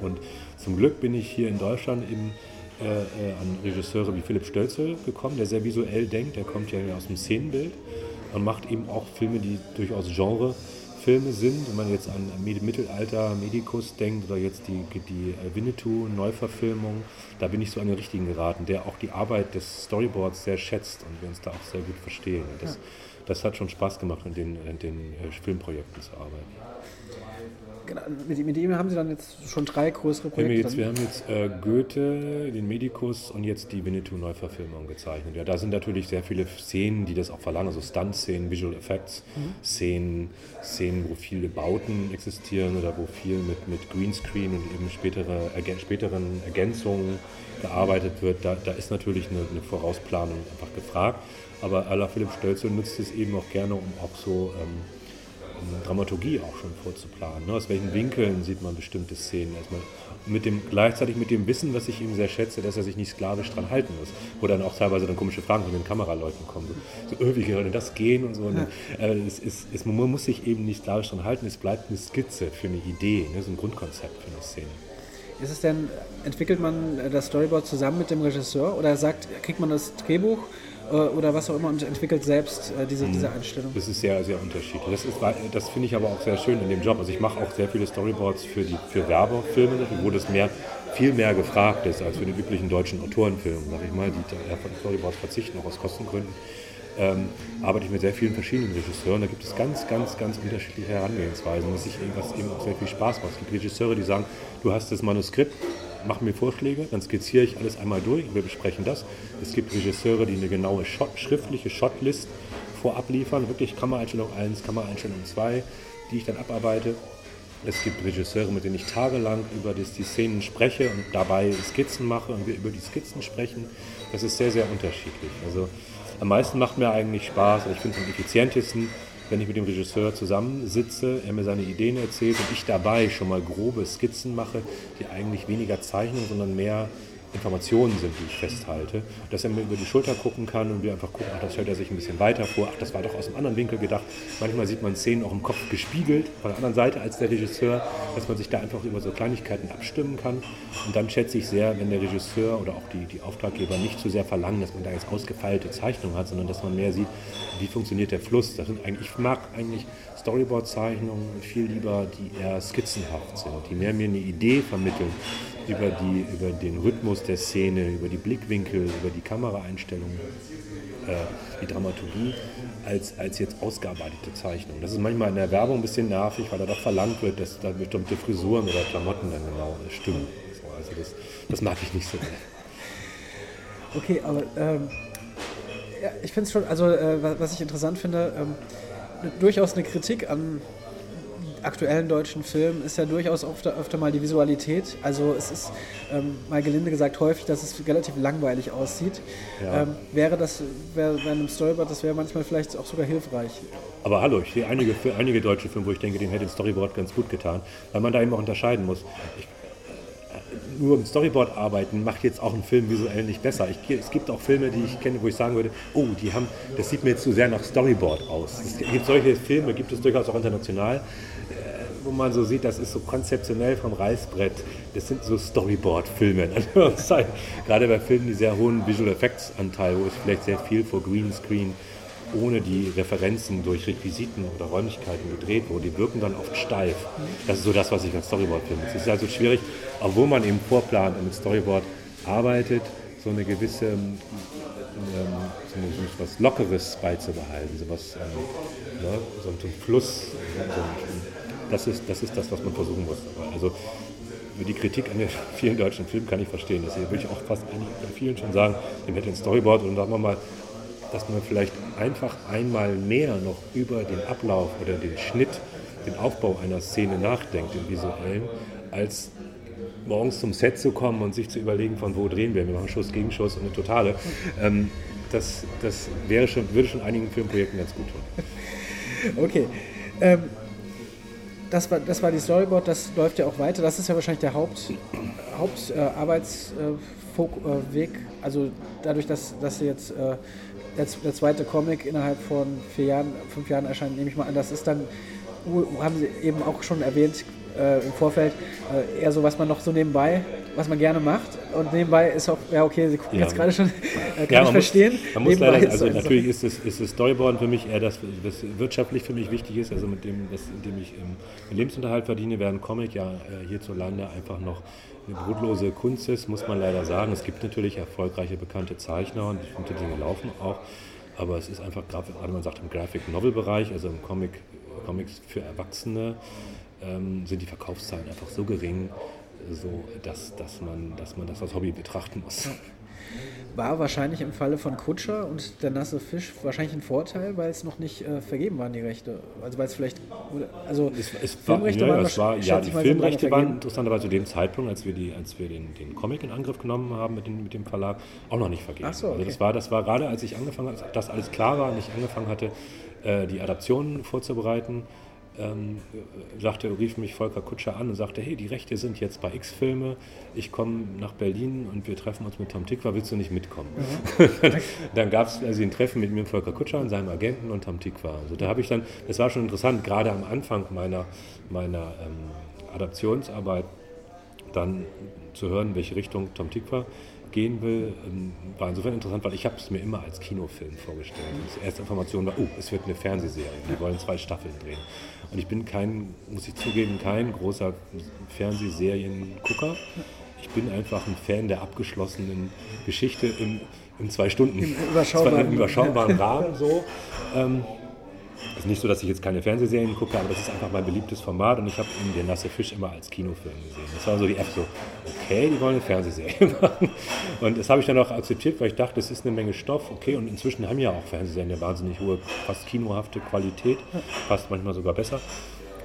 Und zum Glück bin ich hier in Deutschland eben äh, äh, an Regisseure wie Philipp Stölzel gekommen, der sehr visuell denkt. Der kommt ja aus dem Szenenbild und macht eben auch Filme, die durchaus Genrefilme sind. Wenn man jetzt an Mittelalter, Medikus denkt oder jetzt die, die äh, Winnetou-Neuverfilmung, da bin ich so an den richtigen geraten, der auch die Arbeit des Storyboards sehr schätzt und wir uns da auch sehr gut verstehen. Das, das hat schon Spaß gemacht, in den, in den Filmprojekten zu arbeiten. Genau, mit, mit, ihm haben Sie dann jetzt schon drei größere Projekte? Wir, jetzt, wir haben jetzt äh, Goethe, den Medikus und jetzt die Winnetou-Neuverfilmung gezeichnet. Ja, da sind natürlich sehr viele Szenen, die das auch verlangen, also Stunt-Szenen, Visual Effects, mhm. Szenen, Szenen, wo viele Bauten existieren oder wo viel mit, mit Greenscreen und eben spätere, ergän späteren Ergänzungen gearbeitet wird. Da, da ist natürlich eine, eine, Vorausplanung einfach gefragt. Aber Ala Philipp Stölzel nutzt es eben auch gerne, um auch so ähm, Dramaturgie auch schon vorzuplanen. Ne? Aus welchen Winkeln sieht man bestimmte Szenen erstmal. Mit dem, gleichzeitig mit dem Wissen, was ich ihm sehr schätze, dass er sich nicht sklavisch dran halten muss. Wo dann auch teilweise dann komische Fragen von den Kameraleuten kommen. So, so wie soll denn das gehen und so. Und, äh, es, es, es, man muss sich eben nicht sklavisch dran halten, es bleibt eine Skizze für eine Idee, ne? so ein Grundkonzept für eine Szene. Ist es denn, entwickelt man das Storyboard zusammen mit dem Regisseur oder sagt, kriegt man das Drehbuch äh, oder was auch immer und entwickelt selbst äh, diese, mhm. diese Einstellung. Das ist sehr, sehr unterschiedlich. Das, das finde ich aber auch sehr schön in dem Job. Also ich mache auch sehr viele Storyboards für, die, für Werbefilme, wo das mehr, viel mehr gefragt ist als für den üblichen deutschen Autorenfilm, sag ich mal, die von Storyboards verzichten, auch aus Kostengründen. Ähm, arbeite ich mit sehr vielen verschiedenen Regisseuren. Da gibt es ganz, ganz, ganz unterschiedliche Herangehensweisen, was, ich, was eben auch sehr viel Spaß macht. Es gibt Regisseure, die sagen, du hast das Manuskript, mach mir Vorschläge, dann skizziere ich alles einmal durch und wir besprechen das. Es gibt Regisseure, die eine genaue Shot, schriftliche Shotlist vorab liefern, wirklich Kameraeinstellung 1, Kameraeinstellung 2, die ich dann abarbeite. Es gibt Regisseure, mit denen ich tagelang über die, die Szenen spreche und dabei Skizzen mache und wir über die Skizzen sprechen. Das ist sehr, sehr unterschiedlich. Also am meisten macht mir eigentlich Spaß, ich finde es am effizientesten, wenn ich mit dem Regisseur zusammensitze, er mir seine Ideen erzählt und ich dabei schon mal grobe Skizzen mache, die eigentlich weniger zeichnen, sondern mehr Informationen sind, die ich festhalte, dass er mir über die Schulter gucken kann und wir einfach gucken, ach, das stellt er sich ein bisschen weiter vor, ach, das war doch aus einem anderen Winkel gedacht. Manchmal sieht man Szenen auch im Kopf gespiegelt von der anderen Seite als der Regisseur, dass man sich da einfach über so Kleinigkeiten abstimmen kann. Und dann schätze ich sehr, wenn der Regisseur oder auch die, die Auftraggeber nicht zu sehr verlangen, dass man da jetzt ausgefeilte Zeichnungen hat, sondern dass man mehr sieht, wie funktioniert der Fluss. Das sind eigentlich, ich mag eigentlich Storyboard-Zeichnungen viel lieber, die eher skizzenhaft sind, die mehr mir eine Idee vermitteln über, die, über den Rhythmus der Szene, über die Blickwinkel, über die Kameraeinstellungen, äh, die Dramaturgie, als, als jetzt ausgearbeitete Zeichnungen. Das ist manchmal in der Werbung ein bisschen nervig, weil da doch verlangt wird, dass da bestimmte Frisuren oder Klamotten dann genau stimmen. Also das, das mag ich nicht so sehr. Okay, aber ähm, ja, ich finde es schon, also äh, was ich interessant finde, ähm, durchaus eine Kritik an aktuellen deutschen Filmen ist ja durchaus öfter, öfter mal die Visualität. Also es ist ähm, mal gelinde gesagt häufig, dass es relativ langweilig aussieht. Ja. Ähm, wäre das wäre bei einem Storyboard, das wäre manchmal vielleicht auch sogar hilfreich. Aber hallo, ich sehe einige, einige deutsche Filme, wo ich denke, dem hätte ein Storyboard ganz gut getan, weil man da eben auch unterscheiden muss. Ich, äh, nur im Storyboard arbeiten macht jetzt auch einen Film visuell nicht besser. Ich, es gibt auch Filme, die ich kenne, wo ich sagen würde, oh, die haben, das sieht mir jetzt zu sehr nach Storyboard aus. Es gibt solche Filme, gibt es durchaus auch international, wo man so sieht, das ist so konzeptionell vom Reißbrett. Das sind so Storyboard-Filme. [LAUGHS] Gerade bei Filmen, die sehr hohen Visual Effects Anteil, wo es vielleicht sehr viel vor Greenscreen ohne die Referenzen durch Requisiten oder Räumlichkeiten gedreht wurde, die wirken dann oft steif. Das ist so das, was ich als Storyboard finde. Es ist also schwierig, obwohl man eben vorplant und mit Storyboard arbeitet, so eine gewisse ähm, so was Lockeres beizubehalten, so was, ähm, ne, so ein Fluss, so ein, das ist, das ist das, was man versuchen muss. Also die Kritik an den [LAUGHS] vielen deutschen Filmen kann ich verstehen. Das würde ich auch fast bei vielen schon sagen, dem hätte ein Storyboard und sagen wir mal, dass man vielleicht einfach einmal mehr noch über den Ablauf oder den Schnitt, den Aufbau einer Szene nachdenkt, im visuellen, als morgens zum Set zu kommen und sich zu überlegen, von wo drehen wir. Wir machen Schuss gegen Schuss und eine Totale. Ähm, das das wäre schon, würde schon einigen Filmprojekten ganz gut tun. Okay. Ähm, das war, das war die Storyboard, das läuft ja auch weiter. Das ist ja wahrscheinlich der Hauptarbeitsweg. Äh, äh, also dadurch, dass, dass jetzt äh, der, der, zweite Comic innerhalb von vier Jahren, fünf Jahren erscheint, nehme ich mal an, das ist dann, haben Sie eben auch schon erwähnt, äh, im Vorfeld äh, eher so, was man noch so nebenbei, was man gerne macht. Und nebenbei ist auch, ja okay, Sie gucken ja. jetzt gerade schon, äh, kann ja, ich verstehen. Muss, man muss leider, also natürlich ist das, ist Storyboarden für mich eher das, was wirtschaftlich für mich wichtig ist, also mit dem, das, indem ich im Lebensunterhalt verdiene, während Comic ja äh, hierzulande einfach noch eine brotlose Kunst ist, muss man leider sagen. Es gibt natürlich erfolgreiche, bekannte Zeichner und bestimmte Dinge laufen auch. Aber es ist einfach, gerade man sagt im Graphic Novel Bereich, also im Comic, Comics für Erwachsene, ähm, sind die Verkaufszahlen einfach so gering, so dass, dass, man, dass man das als Hobby betrachten muss. War wahrscheinlich im Falle von Kutscher und der nasse Fisch wahrscheinlich ein Vorteil, weil es noch nicht äh, vergeben waren, die Rechte. Also weil es vielleicht, also es, es Filmrechte war, ja, waren, es war, ja, die Filmrechte waren interessanterweise zu dem Zeitpunkt, als wir, die, als wir den, den Comic in Angriff genommen haben mit, den, mit dem Verlag, auch noch nicht vergeben. Ach so, okay. Also das war, das war gerade, als ich angefangen habe, dass alles klar war und ich angefangen hatte, äh, die Adaptionen vorzubereiten, ähm, sagte, rief mich Volker Kutscher an und sagte, hey, die Rechte sind jetzt bei X-Filme, ich komme nach Berlin und wir treffen uns mit Tom Tikva, willst du nicht mitkommen? Mhm. [LAUGHS] dann gab es also ein Treffen mit mir und Volker Kutscher und seinem Agenten und Tom Tikva. Also da habe ich dann, das war schon interessant, gerade am Anfang meiner, meiner ähm, Adaptionsarbeit, dann zu hören, welche Richtung Tom Tikva gehen will, ähm, war insofern interessant, weil ich habe es mir immer als Kinofilm vorgestellt. Die erste Information war, oh, es wird eine Fernsehserie, die wollen zwei Staffeln drehen. Und ich bin kein, muss ich zugeben, kein großer Fernsehseriengucker. Ich bin einfach ein Fan der abgeschlossenen Geschichte im, im zwei Stunden, Im überschaubaren, überschaubaren [LAUGHS] Rahmen so. Ähm, es ist nicht so, dass ich jetzt keine Fernsehserien gucke, aber das ist einfach mein beliebtes Format und ich habe den nasse Fisch immer als Kinofilm gesehen. Das war so die App so, okay, die wollen eine Fernsehserie [LAUGHS] machen. Und das habe ich dann auch akzeptiert, weil ich dachte, das ist eine Menge Stoff, okay, und inzwischen haben ja auch Fernsehserien eine wahnsinnig hohe, fast kinohafte Qualität, fast manchmal sogar besser.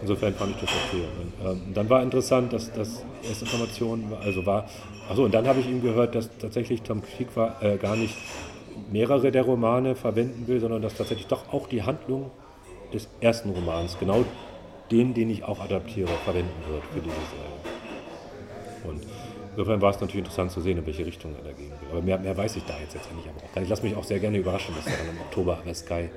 Insofern fand ich das okay. Und, ähm, dann war interessant, dass das erste Information also war, achso, und dann habe ich ihm gehört, dass tatsächlich Tom Krieg war, äh, gar nicht mehrere der Romane verwenden will, sondern dass tatsächlich doch auch die Handlung des ersten Romans, genau den, den ich auch adaptiere, verwenden wird für diese Serie. Und insofern war es natürlich interessant zu sehen, in welche Richtung er da gehen will. Aber mehr, mehr weiß ich da jetzt letztendlich aber auch gar nicht. Ich lasse mich auch sehr gerne überraschen, was da dann im Oktober bei Sky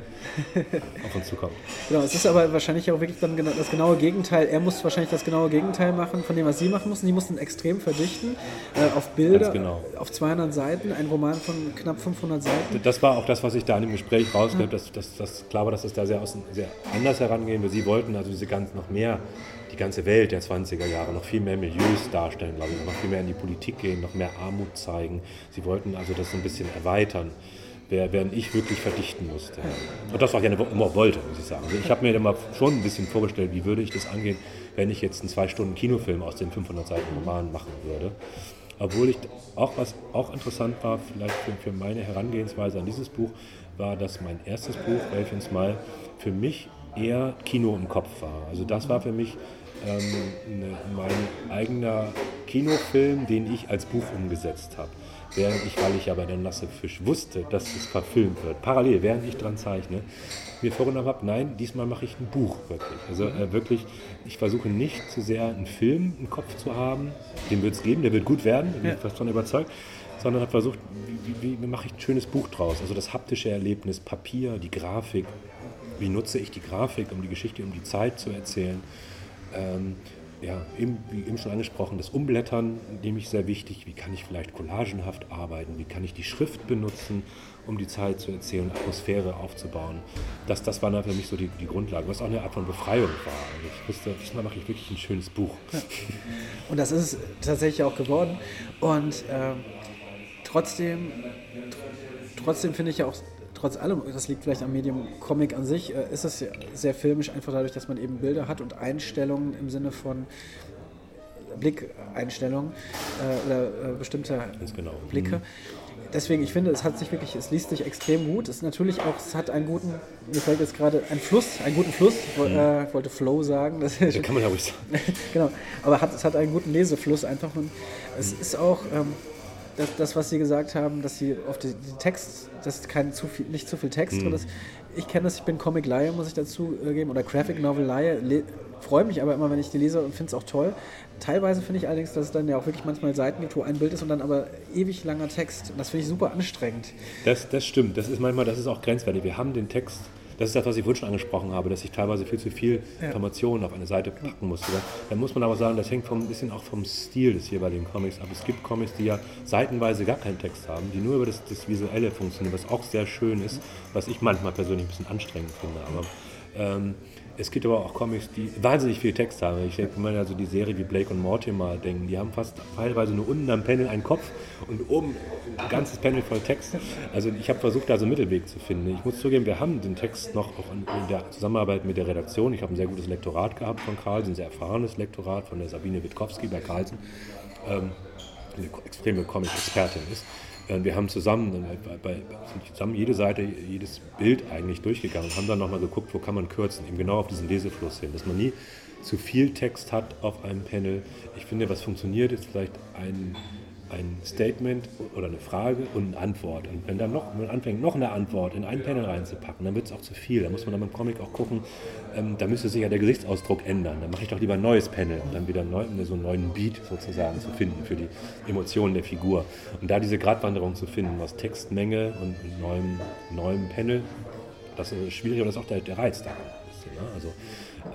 auf uns zukommt. Genau, es ist aber wahrscheinlich auch wirklich dann das genaue Gegenteil. Er muss wahrscheinlich das genaue Gegenteil machen von dem, was Sie machen mussten. Sie mussten extrem verdichten äh, auf Bilder, genau. auf 200 Seiten, ein Roman von knapp 500 Seiten. Das war auch das, was ich da in dem Gespräch rausgehört habe, dass, dass, dass klar war, dass es da sehr, aus, sehr anders herangehen will. Sie wollten also diese ganz noch mehr die ganze Welt der 20er Jahre noch viel mehr Milieus darstellen, glaube ich, noch viel mehr in die Politik gehen, noch mehr Armut zeigen. Sie wollten also das ein bisschen erweitern, während ich wirklich verdichten musste. Und das auch gerne immer wollte, muss ich sagen. Also ich habe mir immer schon ein bisschen vorgestellt, wie würde ich das angehen, wenn ich jetzt einen zwei Stunden Kinofilm aus den 500 Seiten Roman machen würde. Obwohl ich auch was auch interessant war, vielleicht für, meine Herangehensweise an dieses Buch, war, dass mein erstes Buch, Elf ins Mal, für mich eher Kino im Kopf war. Also das war für mich ähm, ne, mein eigener Kinofilm, den ich als Buch umgesetzt habe. Während ich, weil ich ja bei der Nasse Fisch wusste, dass es verfilmt wird, parallel, während ich dran zeichne, mir vorgenommen habe, nein, diesmal mache ich ein Buch wirklich. Also äh, wirklich, ich versuche nicht zu sehr einen Film im Kopf zu haben, den wird es geben, der wird gut werden, bin ich fast schon überzeugt, sondern habe versucht, wie, wie, wie mache ich ein schönes Buch draus? Also das haptische Erlebnis, Papier, die Grafik, wie nutze ich die Grafik, um die Geschichte, um die Zeit zu erzählen. Ähm, ja, eben, wie eben schon angesprochen, das Umblättern nehme ich sehr wichtig. Wie kann ich vielleicht collagenhaft arbeiten? Wie kann ich die Schrift benutzen, um die Zeit zu erzählen, Atmosphäre aufzubauen? Das, das war für mich so die, die Grundlage, was auch eine Art von Befreiung war. Also ich wusste, diesmal mache ich wirklich ein schönes Buch. Ja. Und das ist es tatsächlich auch geworden. Und äh, trotzdem, trotzdem finde ich ja auch trotz allem, das liegt vielleicht am Medium Comic an sich, äh, ist es sehr filmisch, einfach dadurch, dass man eben Bilder hat und Einstellungen im Sinne von Blickeinstellungen äh, oder äh, bestimmte genau. Blicke. Mhm. Deswegen, ich finde, es hat sich wirklich, es liest sich extrem gut. Es ist natürlich auch, es hat einen guten, mir fällt jetzt gerade ein Fluss, einen guten Fluss, ich mhm. äh, wollte Flow sagen. Das ja, kann man ja ruhig [LAUGHS] sagen. genau, aber hat, es hat einen guten Lesefluss einfach und es mhm. ist auch, ähm, das, das, was Sie gesagt haben, dass Sie auf die, die Text, dass kein zu viel, nicht zu viel Text mhm. drin ist. Ich kenne das, ich bin Comic-Laie, muss ich dazu äh, geben, oder Graphic Novel-Laie. Freue mich aber immer, wenn ich die lese und finde es auch toll. Teilweise finde ich allerdings, dass es dann ja auch wirklich manchmal Seiten gibt, wo ein Bild ist und dann aber ewig langer Text. Und das finde ich super anstrengend. Das, das stimmt. Das ist manchmal, das ist auch grenzwertig. Wir haben den Text das ist das, was ich vorhin schon angesprochen habe, dass ich teilweise viel zu viel ja. Informationen auf eine Seite packen musste. Da muss man aber sagen, das hängt vom, ein bisschen auch vom Stil des jeweiligen Comics ab. Es gibt Comics, die ja seitenweise gar keinen Text haben, die nur über das, das Visuelle funktionieren, was auch sehr schön ist, was ich manchmal persönlich ein bisschen anstrengend finde. Aber ähm, es gibt aber auch Comics, die wahnsinnig viel Text haben. Ich denke mal also die Serie wie Blake und Mortimer denken, die haben fast teilweise nur unten am Panel einen Kopf und oben ein ganzes Panel voll Text. Also ich habe versucht, da so einen Mittelweg zu finden. Ich muss zugeben, wir haben den Text noch auch in der Zusammenarbeit mit der Redaktion. Ich habe ein sehr gutes Lektorat gehabt von Carlsen, ein sehr erfahrenes Lektorat von der Sabine Witkowski bei Carlsen, ähm, eine extreme Comic-Expertin ist. Äh, wir haben zusammen, äh, bei, zusammen jede Seite, jedes Bild eigentlich durchgegangen und haben dann nochmal geguckt, wo kann man kürzen, eben genau auf diesen Lesefluss hin, dass man nie zu viel Text hat auf einem Panel. Ich finde, was funktioniert, ist vielleicht ein ein Statement oder eine Frage und eine Antwort. Und wenn dann noch, man anfängt, noch eine Antwort in ein Panel reinzupacken, dann wird es auch zu viel. Da muss man dann beim Comic auch gucken, ähm, da müsste sich ja der Gesichtsausdruck ändern. Dann mache ich doch lieber ein neues Panel, um dann wieder neu, so einen neuen Beat sozusagen zu finden für die Emotionen der Figur. Und da diese Gratwanderung zu finden aus Textmenge und neuem, neuem Panel, das ist schwierig und das ist auch der, der Reiz daran. Ne? Also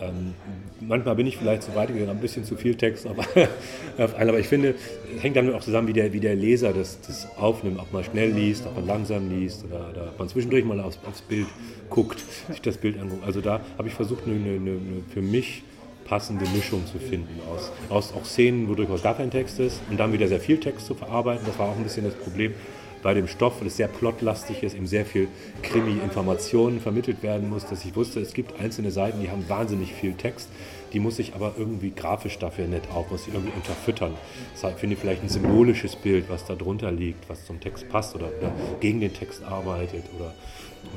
ähm, manchmal bin ich vielleicht zu weit gegangen, ein bisschen zu viel Text [LAUGHS] auf, auf einen, aber ich finde, hängt damit auch zusammen, wie der, wie der Leser das, das aufnimmt, ob man schnell liest, ob man langsam liest oder, oder ob man zwischendurch mal aufs, aufs Bild guckt, sich das Bild anguckt. Also da habe ich versucht, eine, eine, eine für mich passende Mischung zu finden aus, aus auch Szenen, wo durchaus gar kein Text ist und dann wieder sehr viel Text zu verarbeiten. Das war auch ein bisschen das Problem bei dem Stoff, weil es sehr plotlastig ist, eben sehr viel Krimi-Informationen vermittelt werden muss, dass ich wusste, es gibt einzelne Seiten, die haben wahnsinnig viel Text, die muss ich aber irgendwie grafisch dafür nett auch, muss ich irgendwie unterfüttern. Das finde ich vielleicht ein symbolisches Bild, was da drunter liegt, was zum Text passt oder, oder gegen den Text arbeitet oder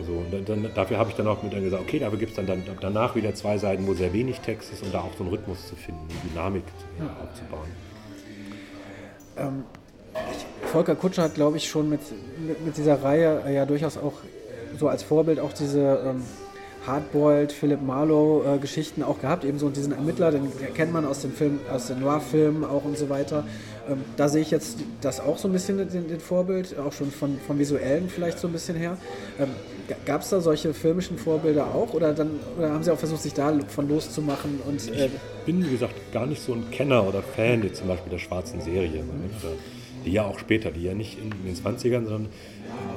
so. Und dann, dann, dafür habe ich dann auch mit dann gesagt, okay, dafür gibt es dann, dann, danach wieder zwei Seiten, wo sehr wenig Text ist, um da auch so einen Rhythmus zu finden, eine Dynamik ja, aufzubauen. Ähm, Volker Kutscher hat, glaube ich, schon mit, mit, mit, dieser Reihe äh, ja durchaus auch so als Vorbild auch diese ähm, Hardboiled, Philip Marlowe äh, Geschichten auch gehabt, eben so diesen Ermittler, den kennt man aus den Film, aus den Noir-Filmen auch und so weiter. Ähm, da sehe ich jetzt das auch so ein bisschen den, den Vorbild, auch schon von, vom Visuellen vielleicht so ein bisschen her. Ähm, Gab es da solche filmischen Vorbilder auch oder, dann, oder haben Sie auch versucht, sich davon loszumachen? Und, äh ich bin, wie gesagt, gar nicht so ein Kenner oder Fan jetzt zum Beispiel der schwarzen Serie. Mhm. Die ja auch später, die ja nicht in, den 20ern, sondern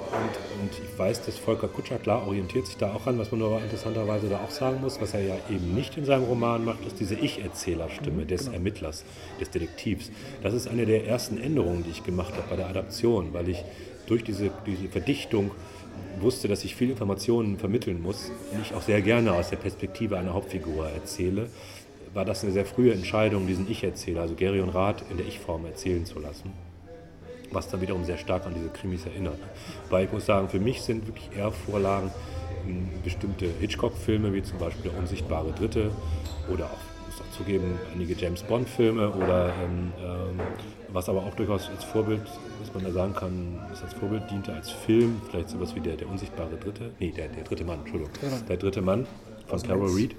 und, und, ich weiß, dass Volker Kutscher, klar, orientiert sich da auch an, was man aber interessanterweise da auch sagen muss, was er ja eben nicht in seinem Roman macht, ist diese Ich-Erzählerstimme des genau. Ermittlers, des Detektivs. Das ist eine der ersten Änderungen, die ich gemacht habe bei der Adaption, weil ich durch diese, diese Verdichtung wusste, dass ich viel Informationen vermitteln muss und ich auch sehr gerne aus der Perspektive einer Hauptfigur erzähle, war das eine sehr frühe Entscheidung, diesen Ich-Erzähler, also Gary und Rath in der Ich-Form erzählen zu lassen was dann wiederum sehr stark an diese Krimis erinnert. Weil ich muss sagen, für mich sind wirklich eher Vorlagen bestimmte Hitchcock-Filme, wie zum Beispiel Der unsichtbare Dritte oder auch, muss auch zugeben, einige James Bond-Filme oder ähm, ähm, was aber auch durchaus als Vorbild, was man da sagen kann, was als Vorbild diente als Film, vielleicht sowas wie der, der unsichtbare Dritte, nee, der, der dritte Mann, Entschuldigung, der dritte Mann von Carol Reed,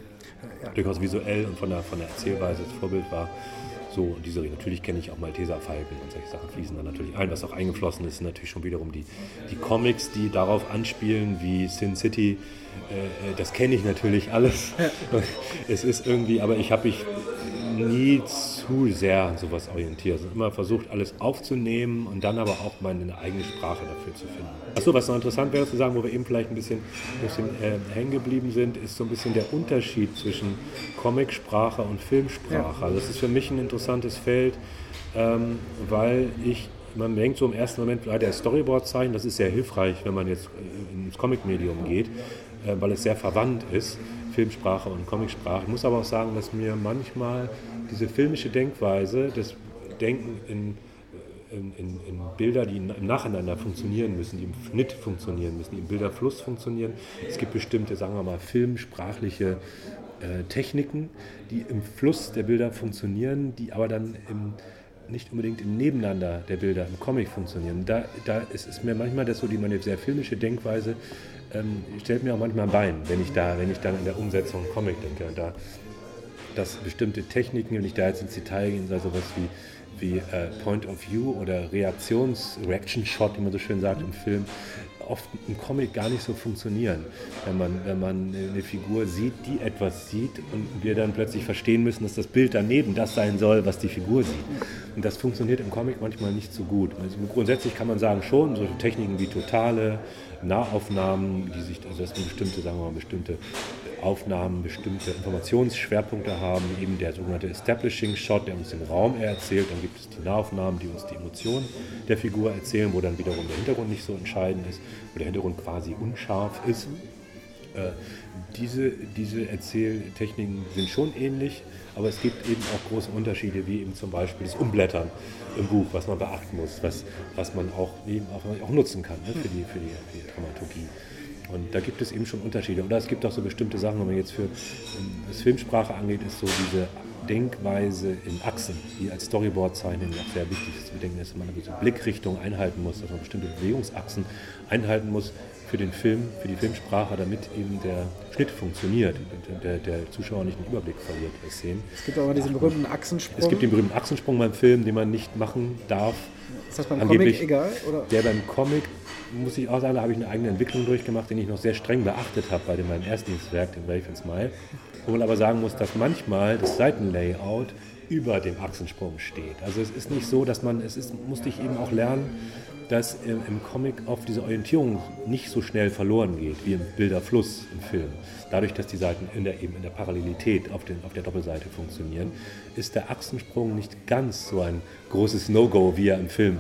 durchaus visuell und von der, von der Erzählweise als Vorbild war. So, und diese Natürlich kenne ich auch Malteser Falken und solche Sachen fließen dann natürlich ein. Was auch eingeflossen ist, sind natürlich schon wiederum die, die Comics, die darauf anspielen, wie Sin City. Äh, äh das kenne ich natürlich alles. [LAUGHS] Es ist irgendwie, aber ich habe mich nie zu sehr an sowas orientiert. Also immer versucht, alles aufzunehmen und dann aber auch meine eigene Sprache dafür zu finden. Achso, was noch interessant wäre zu sagen, wo wir eben vielleicht ein bisschen, bisschen äh, hängen geblieben sind, ist so ein bisschen der Unterschied zwischen Comicsprache und Filmsprache. Also das ist für mich ein interessantes Feld, ähm, weil ich man denkt so im ersten Moment, der Storyboard-Zeichen, das ist sehr hilfreich, wenn man jetzt äh, ins Comic-Medium geht, äh, weil es sehr verwandt ist. Filmsprache und Comicsprache. Ich muss aber auch sagen, dass mir manchmal diese filmische Denkweise, das Denken in, in, in, in Bilder, die im Nacheinander funktionieren müssen, die im Schnitt funktionieren müssen, die im Bilderfluss funktionieren. Es gibt bestimmte, sagen wir mal, filmsprachliche äh, Techniken, die im Fluss der Bilder funktionieren, die aber dann im, nicht unbedingt im Nebeneinander der Bilder im Comic funktionieren. Da, da ist es mir manchmal das so, die meine sehr filmische Denkweise ähm, stellt mir auch manchmal ein Bein, wenn ich da, wenn ich dann in der Umsetzung Comic denke. Da, dass bestimmte Techniken, wenn ich da jetzt ins Detail gehe, also sowas wie wie äh, Point of View oder Reaktions, Reaction Shot, wie man so schön sagt im Film, oft im Comic gar nicht so funktionieren. Wenn man, wenn man eine Figur sieht, die etwas sieht und wir dann plötzlich verstehen müssen, dass das Bild daneben das sein soll, was die Figur sieht. Und das funktioniert im Comic manchmal nicht so gut. Also grundsätzlich kann man sagen, schon solche Techniken wie totale Nahaufnahmen, die sich, also dass man bestimmte, sagen wir mal, bestimmte Aufnahmen bestimmte Informationsschwerpunkte haben, eben der sogenannte Establishing Shot, der uns den Raum erzählt, dann gibt es die Nahaufnahmen, die uns die Emotionen der Figur erzählen, wo dann wiederum der Hintergrund nicht so entscheidend ist, wo der Hintergrund quasi unscharf ist. Äh, diese, diese Erzähltechniken sind schon ähnlich, aber es gibt eben auch große Unterschiede, wie eben zum Beispiel das Umblättern im Buch, was man beachten muss, was, was man auch, eben auch, auch nutzen kann ne, für, die, für, die, für die Dramaturgie. Und da gibt es eben schon Unterschiede. Oder es gibt auch so bestimmte Sachen, wenn man jetzt für das Filmsprache angeht, ist so diese Denkweise in Achsen, die als Storyboard-Zeichnen auch sehr wichtig ist. Wir denken, dass man eine Blickrichtung einhalten muss, dass man bestimmte Bewegungsachsen einhalten muss für den Film, für die Filmsprache, damit eben der Schnitt funktioniert, der, der Zuschauer nicht einen Überblick verliert bei Szenen. Es gibt aber diesen berühmten Achsensprung. Es gibt den berühmten Achsensprung beim Film, den man nicht machen darf. Ist das beim Comic egal? Oder? Der beim Comic muss ich auch sagen, da habe ich eine eigene Entwicklung durchgemacht, den ich noch sehr streng beachtet habe bei dem, meinem ersten Werk, dem Wave and Smile. Wo man aber sagen muss, dass manchmal das Seitenlayout über dem Achsensprung steht. Also es ist nicht so, dass man, es ist, musste ich eben auch lernen, dass im Comic oft diese Orientierung nicht so schnell verloren geht wie im Bilderfluss im Film. Dadurch, dass die Seiten in der, eben in der Parallelität auf, den, auf der Doppelseite funktionieren, ist der Achsensprung nicht ganz so ein großes No-Go, wie er im Film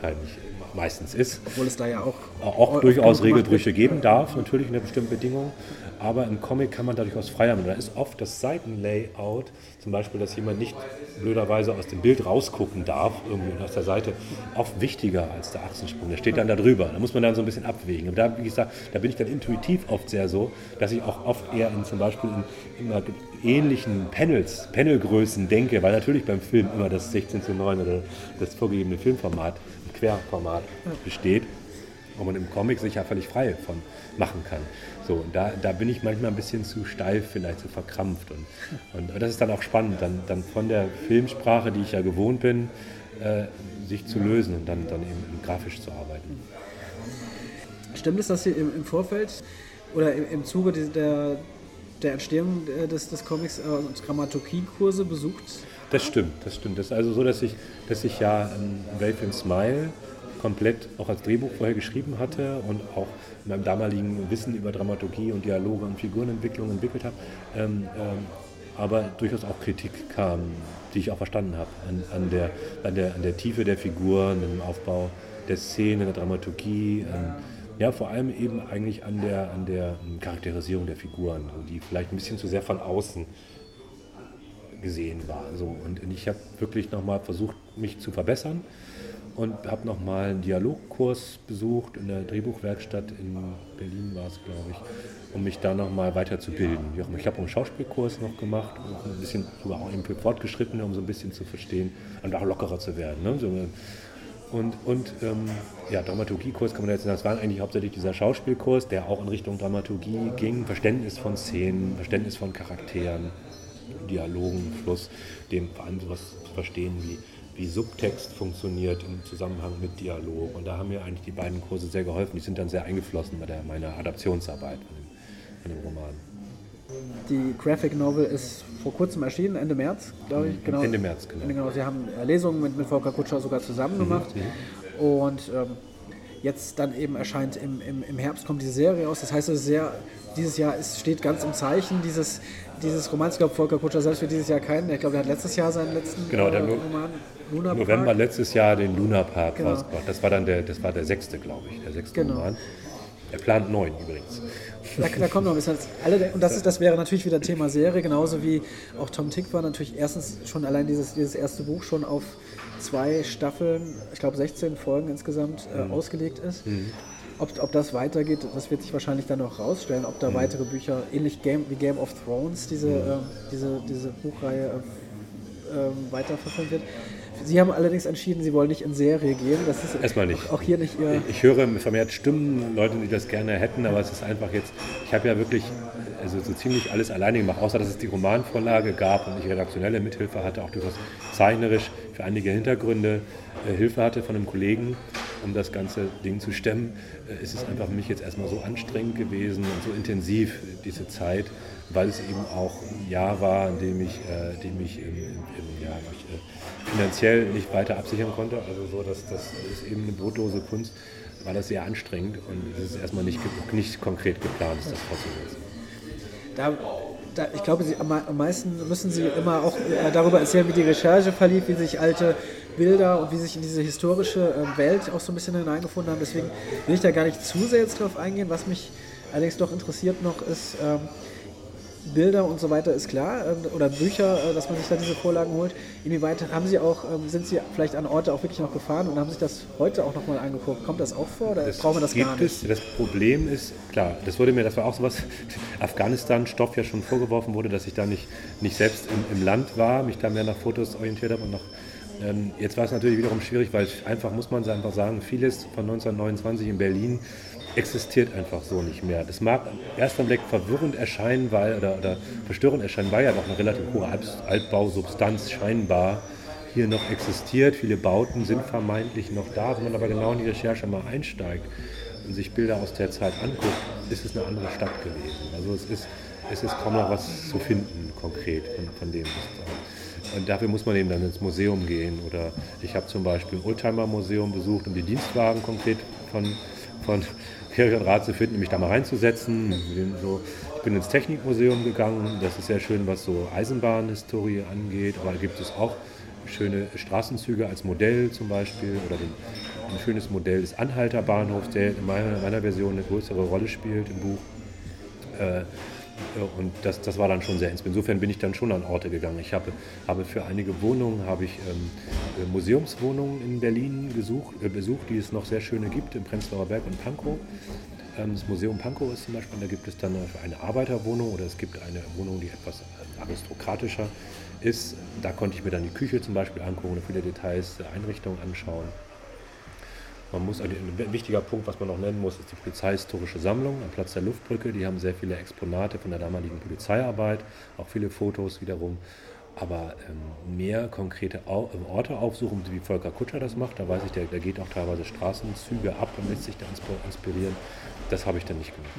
wahrscheinlich meistens ist. Obwohl es da ja auch, auch durchaus Regelbrüche geben darf, natürlich unter bestimmten Bedingungen. Aber im Comic kann man dadurch aus freier Da ist oft das Seitenlayout, zum Beispiel, dass jemand nicht blöderweise aus dem Bild rausgucken darf, irgendwie aus der Seite, oft wichtiger als der Achsensprung. Der steht dann da drüber. Da muss man dann so ein bisschen abwägen. Und da, wie gesagt, da bin ich dann intuitiv oft sehr so, dass ich auch oft eher in zum Beispiel in immer ähnlichen Panels, Panelgrößen denke, weil natürlich beim Film immer das 16 zu 9 oder das vorgegebene Filmformat Querformat besteht. wo man im Comic sich ja völlig frei von machen kann. So, da, da bin ich manchmal ein bisschen zu steif, vielleicht zu verkrampft. Und, und das ist dann auch spannend, dann, dann von der Filmsprache, die ich ja gewohnt bin, äh, sich zu lösen und dann, dann eben grafisch zu arbeiten. Stimmt es, dass Sie im, im Vorfeld oder im, im Zuge der, der Entstehung äh, des, des Comics äh, Dramaturgiekurse besucht? Das stimmt, das stimmt. Das ist also so, dass ich, dass ich ja ähm, Wave and Smile komplett auch als Drehbuch vorher geschrieben hatte und auch meinem damaligen Wissen über Dramaturgie und Dialoge und Figurenentwicklung entwickelt habe. Ähm, ähm, aber durchaus auch Kritik kam, die ich auch verstanden habe, an, an, der, an, der, an der Tiefe der Figuren, im Aufbau der Szene, der Dramaturgie. An, ja, vor allem eben eigentlich an der, an der Charakterisierung der Figuren, die vielleicht ein bisschen zu sehr von außen gesehen war. So. Und ich habe wirklich nochmal versucht, mich zu verbessern und habe nochmal einen Dialogkurs besucht in der Drehbuchwerkstatt in Berlin war es, glaube ich, um mich da nochmal weiterzubilden. Ich habe auch einen Schauspielkurs noch gemacht, ein bisschen sogar auch für Fortgeschrittene, um so ein bisschen zu verstehen und auch lockerer zu werden. Ne? So, und, und ähm, ja, Dramaturgiekurs kann man jetzt sagen, das war eigentlich hauptsächlich dieser Schauspielkurs, der auch in Richtung Dramaturgie ging, Verständnis von Szenen, Verständnis von Charakteren, Dialogen, Fluss, dem vor allem sowas zu verstehen wie wie Subtext funktioniert im Zusammenhang mit Dialog. Und da haben mir eigentlich die beiden Kurse sehr geholfen. Die sind dann sehr eingeflossen bei der, meiner Adaptionsarbeit von dem, von dem Roman. Die Graphic Novel ist vor kurzem erschienen, Ende März, glaube ich. Genau. Ende März, genau. genau. Sie haben Lesungen mit, mit Volker Kutscher sogar zusammen mhm, gemacht. Mhm. Und ähm, jetzt dann eben erscheint im, im, im Herbst kommt diese Serie aus. Das heißt, es sehr, dieses Jahr ist, steht ganz im Zeichen dieses, dieses Romans. Ich glaube, Volker Kutscher selbst wird dieses Jahr keinen. Ich glaube, er hat letztes Jahr seinen letzten genau, äh, Roman Luna November Park. letztes Jahr den Luna Park genau. rausgebracht. Das war dann der, das war der sechste, glaube ich, der sechste genau. Roman. Er plant neun übrigens. Da, da, kommt noch ein bisschen. Alle, und das, ist, das wäre natürlich wieder Thema Serie, genauso wie auch Tom Tick war natürlich erstens schon allein dieses, dieses erste Buch schon auf zwei Staffeln, ich glaube 16 Folgen insgesamt äh, mhm. ausgelegt ist. Mhm. Ob, ob das weitergeht, das wird sich wahrscheinlich dann noch rausstellen, ob da mhm. weitere Bücher, ähnlich Game, wie Game of Thrones, diese, äh, diese, diese Buchreihe äh, weiterverfolgt wird. Sie haben allerdings entschieden, Sie wollen nicht in Serie gehen. Das ist Erstmal nicht. Auch hier nicht Ihr. Ich höre vermehrt Stimmen, Leute, die das gerne hätten, aber es ist einfach jetzt, ich habe ja wirklich also so ziemlich alles alleine gemacht, außer dass es die Romanvorlage gab und ich redaktionelle Mithilfe hatte, auch durchaus zeichnerisch für einige Hintergründe äh, Hilfe hatte von einem Kollegen, um das ganze Ding zu stemmen. Äh, es ist einfach für mich jetzt erstmal so anstrengend gewesen und so intensiv diese Zeit, weil es eben auch ein Jahr war, in dem ich, äh, dem ich im, im, im Jahr ich, äh, finanziell nicht weiter absichern konnte. Also so, dass das ist eben eine brotlose Kunst, war das sehr anstrengend und es ist erstmal nicht, nicht konkret geplant, das fortzusetzen. Da, da, ich glaube, Sie, am meisten müssen Sie immer auch äh, darüber erzählen, wie die Recherche verlief, wie sich alte Bilder und wie sich in diese historische äh, Welt auch so ein bisschen hineingefunden haben. Deswegen will ich da gar nicht zu sehr jetzt drauf eingehen. Was mich allerdings doch interessiert noch ist, ähm, Bilder und so weiter ist klar ähm, oder Bücher, äh, dass man sich da diese Vorlagen holt. Inwieweit haben Sie auch, ähm, sind Sie vielleicht an Orte auch wirklich noch gefahren und haben sich das heute auch nochmal angeguckt? Kommt das auch vor oder das brauchen wir das gar nicht? Es. Das Problem ist, klar, das wurde mir, das war auch so was, [LAUGHS] Afghanistan-Stoff ja schon vorgeworfen wurde, dass ich da nicht, nicht selbst im, im Land war, mich da mehr nach Fotos orientiert habe und noch ähm, jetzt war es natürlich wiederum schwierig, weil einfach, muss man einfach sagen, vieles von 1929 in Berlin existiert einfach so nicht mehr. Das mag am Blick verwirrend erscheinen, weil, oder, oder verstörend erscheinen, weil ja noch eine relativ hohe Altbausubstanz scheinbar hier noch existiert. Viele Bauten sind vermeintlich noch da. Wenn man aber genau in die Recherche mal einsteigt und sich Bilder aus der Zeit anguckt, ist es eine andere Stadt gewesen. Also es ist, es ist kaum noch was zu finden, konkret von, von dem, was da und dafür muss man eben dann ins Museum gehen. Oder ich habe zum Beispiel ein Oldtimer-Museum besucht, um die Dienstwagen konkret von, von Kirche und Rat zu finden, mich da mal reinzusetzen. Ich bin ins Technikmuseum gegangen, das ist sehr schön, was so Eisenbahnhistorie angeht, aber da gibt es auch schöne Straßenzüge als Modell zum Beispiel oder den, ein schönes Modell des Anhalter Bahnhofs, der in meiner, meiner, Version eine größere Rolle spielt im Buch. Äh, und das, das war dann schon sehr inspirierend. Insofern bin ich dann schon an Orte gegangen. Ich habe, habe für einige Wohnungen habe ich ähm, äh, Museumswohnungen in Berlin gesucht, äh, besucht, die es noch sehr schöne gibt, im Prenzlauer Berg und Pankow. Ähm, das Museum Pankow ist zum Beispiel, da gibt es dann eine Arbeiterwohnung oder es gibt eine Wohnung, die etwas äh, aristokratischer ist. Da konnte ich mir dann die Küche zum Beispiel angucken viele Details der Einrichtung anschauen. Man muss, ein wichtiger Punkt, was man noch nennen muss, ist die polizeihistorische Sammlung am Platz der Luftbrücke. Die haben sehr viele Exponate von der damaligen Polizeiarbeit, auch viele Fotos wiederum. Aber ähm, mehr konkrete Au ähm, Orte aufsuchen, wie Volker Kutscher das macht, da weiß ich, der, der geht auch teilweise Straßenzüge ab und lässt sich da inspirieren. Das habe ich dann nicht gemacht.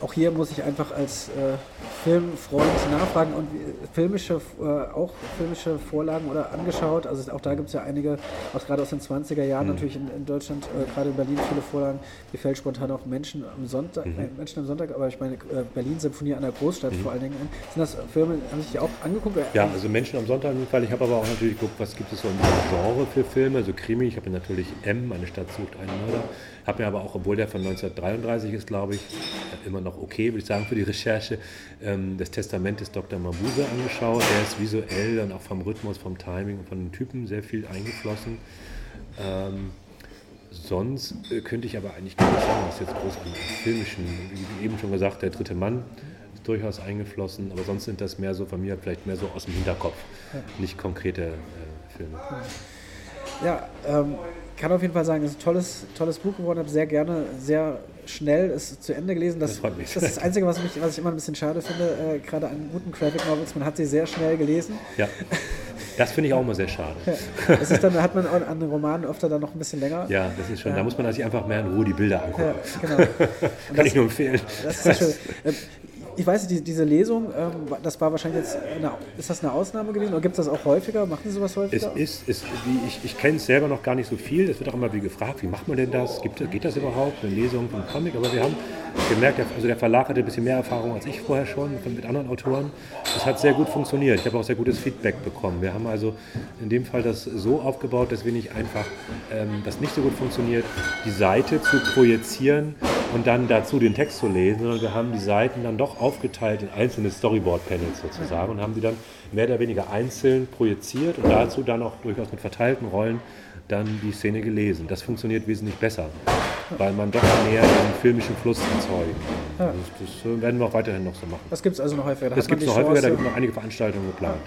Auch hier muss ich einfach als äh, Filmfreund nachfragen und filmische, äh, auch filmische Vorlagen oder angeschaut. Also auch da gibt es ja einige, auch gerade aus den 20er Jahren mhm. natürlich in, in Deutschland, äh, gerade in Berlin viele Vorlagen. Mir fällt spontan auch Menschen am Sonntag, mhm. äh, Menschen am Sonntag, aber ich meine äh, Berlin Symphonie an der Großstadt mhm. vor allen Dingen. Sind das Filme, haben sich die auch angeguckt? Ja, also Menschen am Sonntag im Fall. Ich habe aber auch natürlich geguckt, was gibt es so im Genre für Filme, also Krimi. Ich habe natürlich M, eine Stadt sucht einen Mörder. Habe mir aber auch, obwohl der von 1933 ist, glaube ich, immer noch okay, würde ich sagen, für die Recherche, ähm, das Testament des Dr. Mabuse angeschaut. Der ist visuell und auch vom Rhythmus, vom Timing und von den Typen sehr viel eingeflossen. Ähm, sonst äh, könnte ich aber eigentlich gar nicht sagen, was jetzt groß an filmischen, wie eben schon gesagt, der dritte Mann ist durchaus eingeflossen, aber sonst sind das mehr so von mir vielleicht mehr so aus dem Hinterkopf, nicht konkrete äh, Filme. Ja, ähm, kann auf jeden Fall sagen, es ist ein tolles, tolles Buch geworden. Habe sehr gerne, sehr schnell es zu Ende gelesen. Das, das, das ist das Einzige, was, mich, was ich immer ein bisschen schade finde, äh, gerade an guten Graphic Novels. Man hat sie sehr schnell gelesen. Ja. Das finde ich auch immer sehr schade. Ja. Das ist dann, hat man an den Romanen öfter dann noch ein bisschen länger. Ja, das ist schon. Ja. Da muss man sich einfach mehr in Ruhe die Bilder angucken. Ja, genau. [LAUGHS] Kann das, ich nur empfehlen. Das ist sehr schön. [LAUGHS] Ich weiß nicht, diese Lesung, ähm, das war wahrscheinlich jetzt, eine, ist das eine Ausnahme gewesen oder gibt es das auch häufiger? Machen Sie sowas häufiger? Es ist, es, wie ich, ich kenne es selber noch gar nicht so viel. Es wird auch immer wie gefragt, wie macht man denn das? Gibt, geht das überhaupt? Eine Lesung von Comic? Aber wir haben gemerkt, also der Verlag hatte ein bisschen mehr Erfahrung als ich vorher schon mit anderen Autoren. Es hat sehr gut funktioniert. Ich habe auch sehr gutes Feedback bekommen. Wir haben also in dem Fall das so aufgebaut, dass wir nicht einfach, ähm, das nicht so gut funktioniert, die Seite zu projizieren und dann dazu den Text zu lesen, sondern wir haben die Seiten dann doch aufgeteilt in einzelne Storyboard-Panels sozusagen und haben die dann mehr oder weniger einzeln projiziert und dazu dann auch durchaus mit verteilten Rollen dann die Szene gelesen. Das funktioniert wesentlich besser, weil man doch mehr einen filmischen Fluss erzeugen kann. Das, das, werden wir auch weiterhin noch so machen. Das gibt es also noch häufiger. Da das gibt es noch häufiger, da gibt es noch einige Veranstaltungen geplant.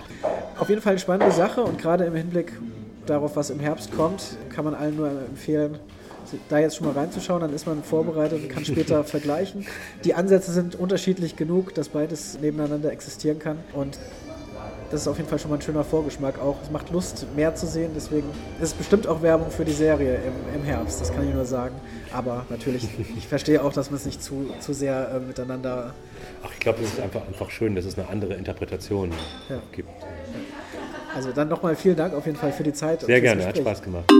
Auf jeden Fall eine spannende Sache und gerade im Hinblick darauf, was im Herbst kommt, kann man allen nur empfehlen, da jetzt schon mal reinzuschauen, dann ist man vorbereitet und kann später [LAUGHS] vergleichen. Die Ansätze sind unterschiedlich genug, dass beides nebeneinander existieren kann. Und das ist auf jeden Fall schon mal ein schöner Vorgeschmack auch. Es macht Lust, mehr zu sehen. Deswegen ist es bestimmt auch Werbung für die Serie im, im Herbst, das kann ich nur sagen. Aber natürlich, ich verstehe auch, dass man es nicht zu, zu sehr äh, miteinander. Ach, ich glaube, es ist einfach, einfach schön, dass es eine andere Interpretation ja. gibt. Also dann nochmal vielen Dank auf jeden Fall für die Zeit. Sehr gerne, Gespräch. hat Spaß gemacht.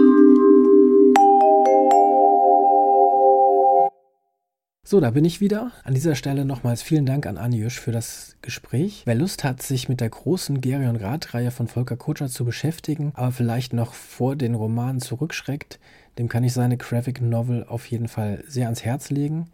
So, da bin ich wieder. An dieser Stelle nochmals vielen Dank an Anjusch für das Gespräch. Wer Lust hat, sich mit der großen Gerion Rath-Reihe von Volker Kutscher zu beschäftigen, aber vielleicht noch vor den Romanen zurückschreckt, dem kann ich seine Graphic Novel auf jeden Fall sehr ans Herz legen.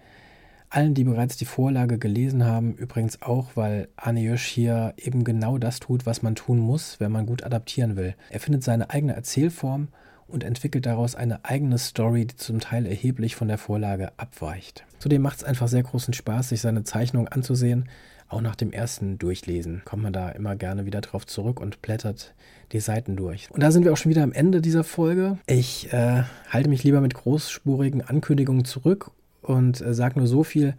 Allen, die bereits die Vorlage gelesen haben, übrigens auch, weil Anne hier eben genau das tut, was man tun muss, wenn man gut adaptieren will. Er findet seine eigene Erzählform und entwickelt daraus eine eigene Story, die zum Teil erheblich von der Vorlage abweicht. Zudem macht es einfach sehr großen Spaß, sich seine Zeichnung anzusehen. Auch nach dem ersten Durchlesen kommt man da immer gerne wieder drauf zurück und blättert die Seiten durch. Und da sind wir auch schon wieder am Ende dieser Folge. Ich äh, halte mich lieber mit großspurigen Ankündigungen zurück und äh, sage nur so viel.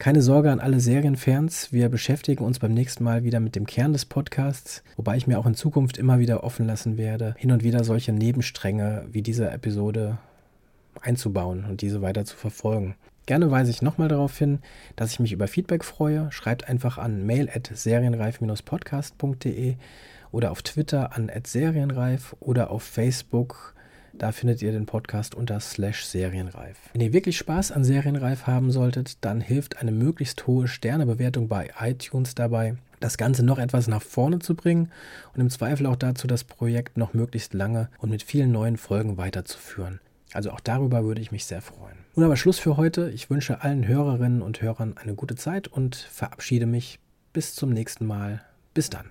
Keine Sorge an alle Serienfans, wir beschäftigen uns beim nächsten Mal wieder mit dem Kern des Podcasts, wobei ich mir auch in Zukunft immer wieder offen lassen werde, hin und wieder solche Nebenstränge wie diese Episode einzubauen und diese weiter zu verfolgen. Gerne weise ich nochmal darauf hin, dass ich mich über Feedback freue. Schreibt einfach an mail at serienreif-podcast.de oder auf Twitter an serienreif oder auf Facebook da findet ihr den Podcast unter slash Serienreif. Wenn ihr wirklich Spaß an Serienreif haben solltet, dann hilft eine möglichst hohe Sternebewertung bei iTunes dabei, das Ganze noch etwas nach vorne zu bringen und im Zweifel auch dazu, das Projekt noch möglichst lange und mit vielen neuen Folgen weiterzuführen. Also auch darüber würde ich mich sehr freuen. Nun aber Schluss für heute. Ich wünsche allen Hörerinnen und Hörern eine gute Zeit und verabschiede mich. Bis zum nächsten Mal. Bis dann.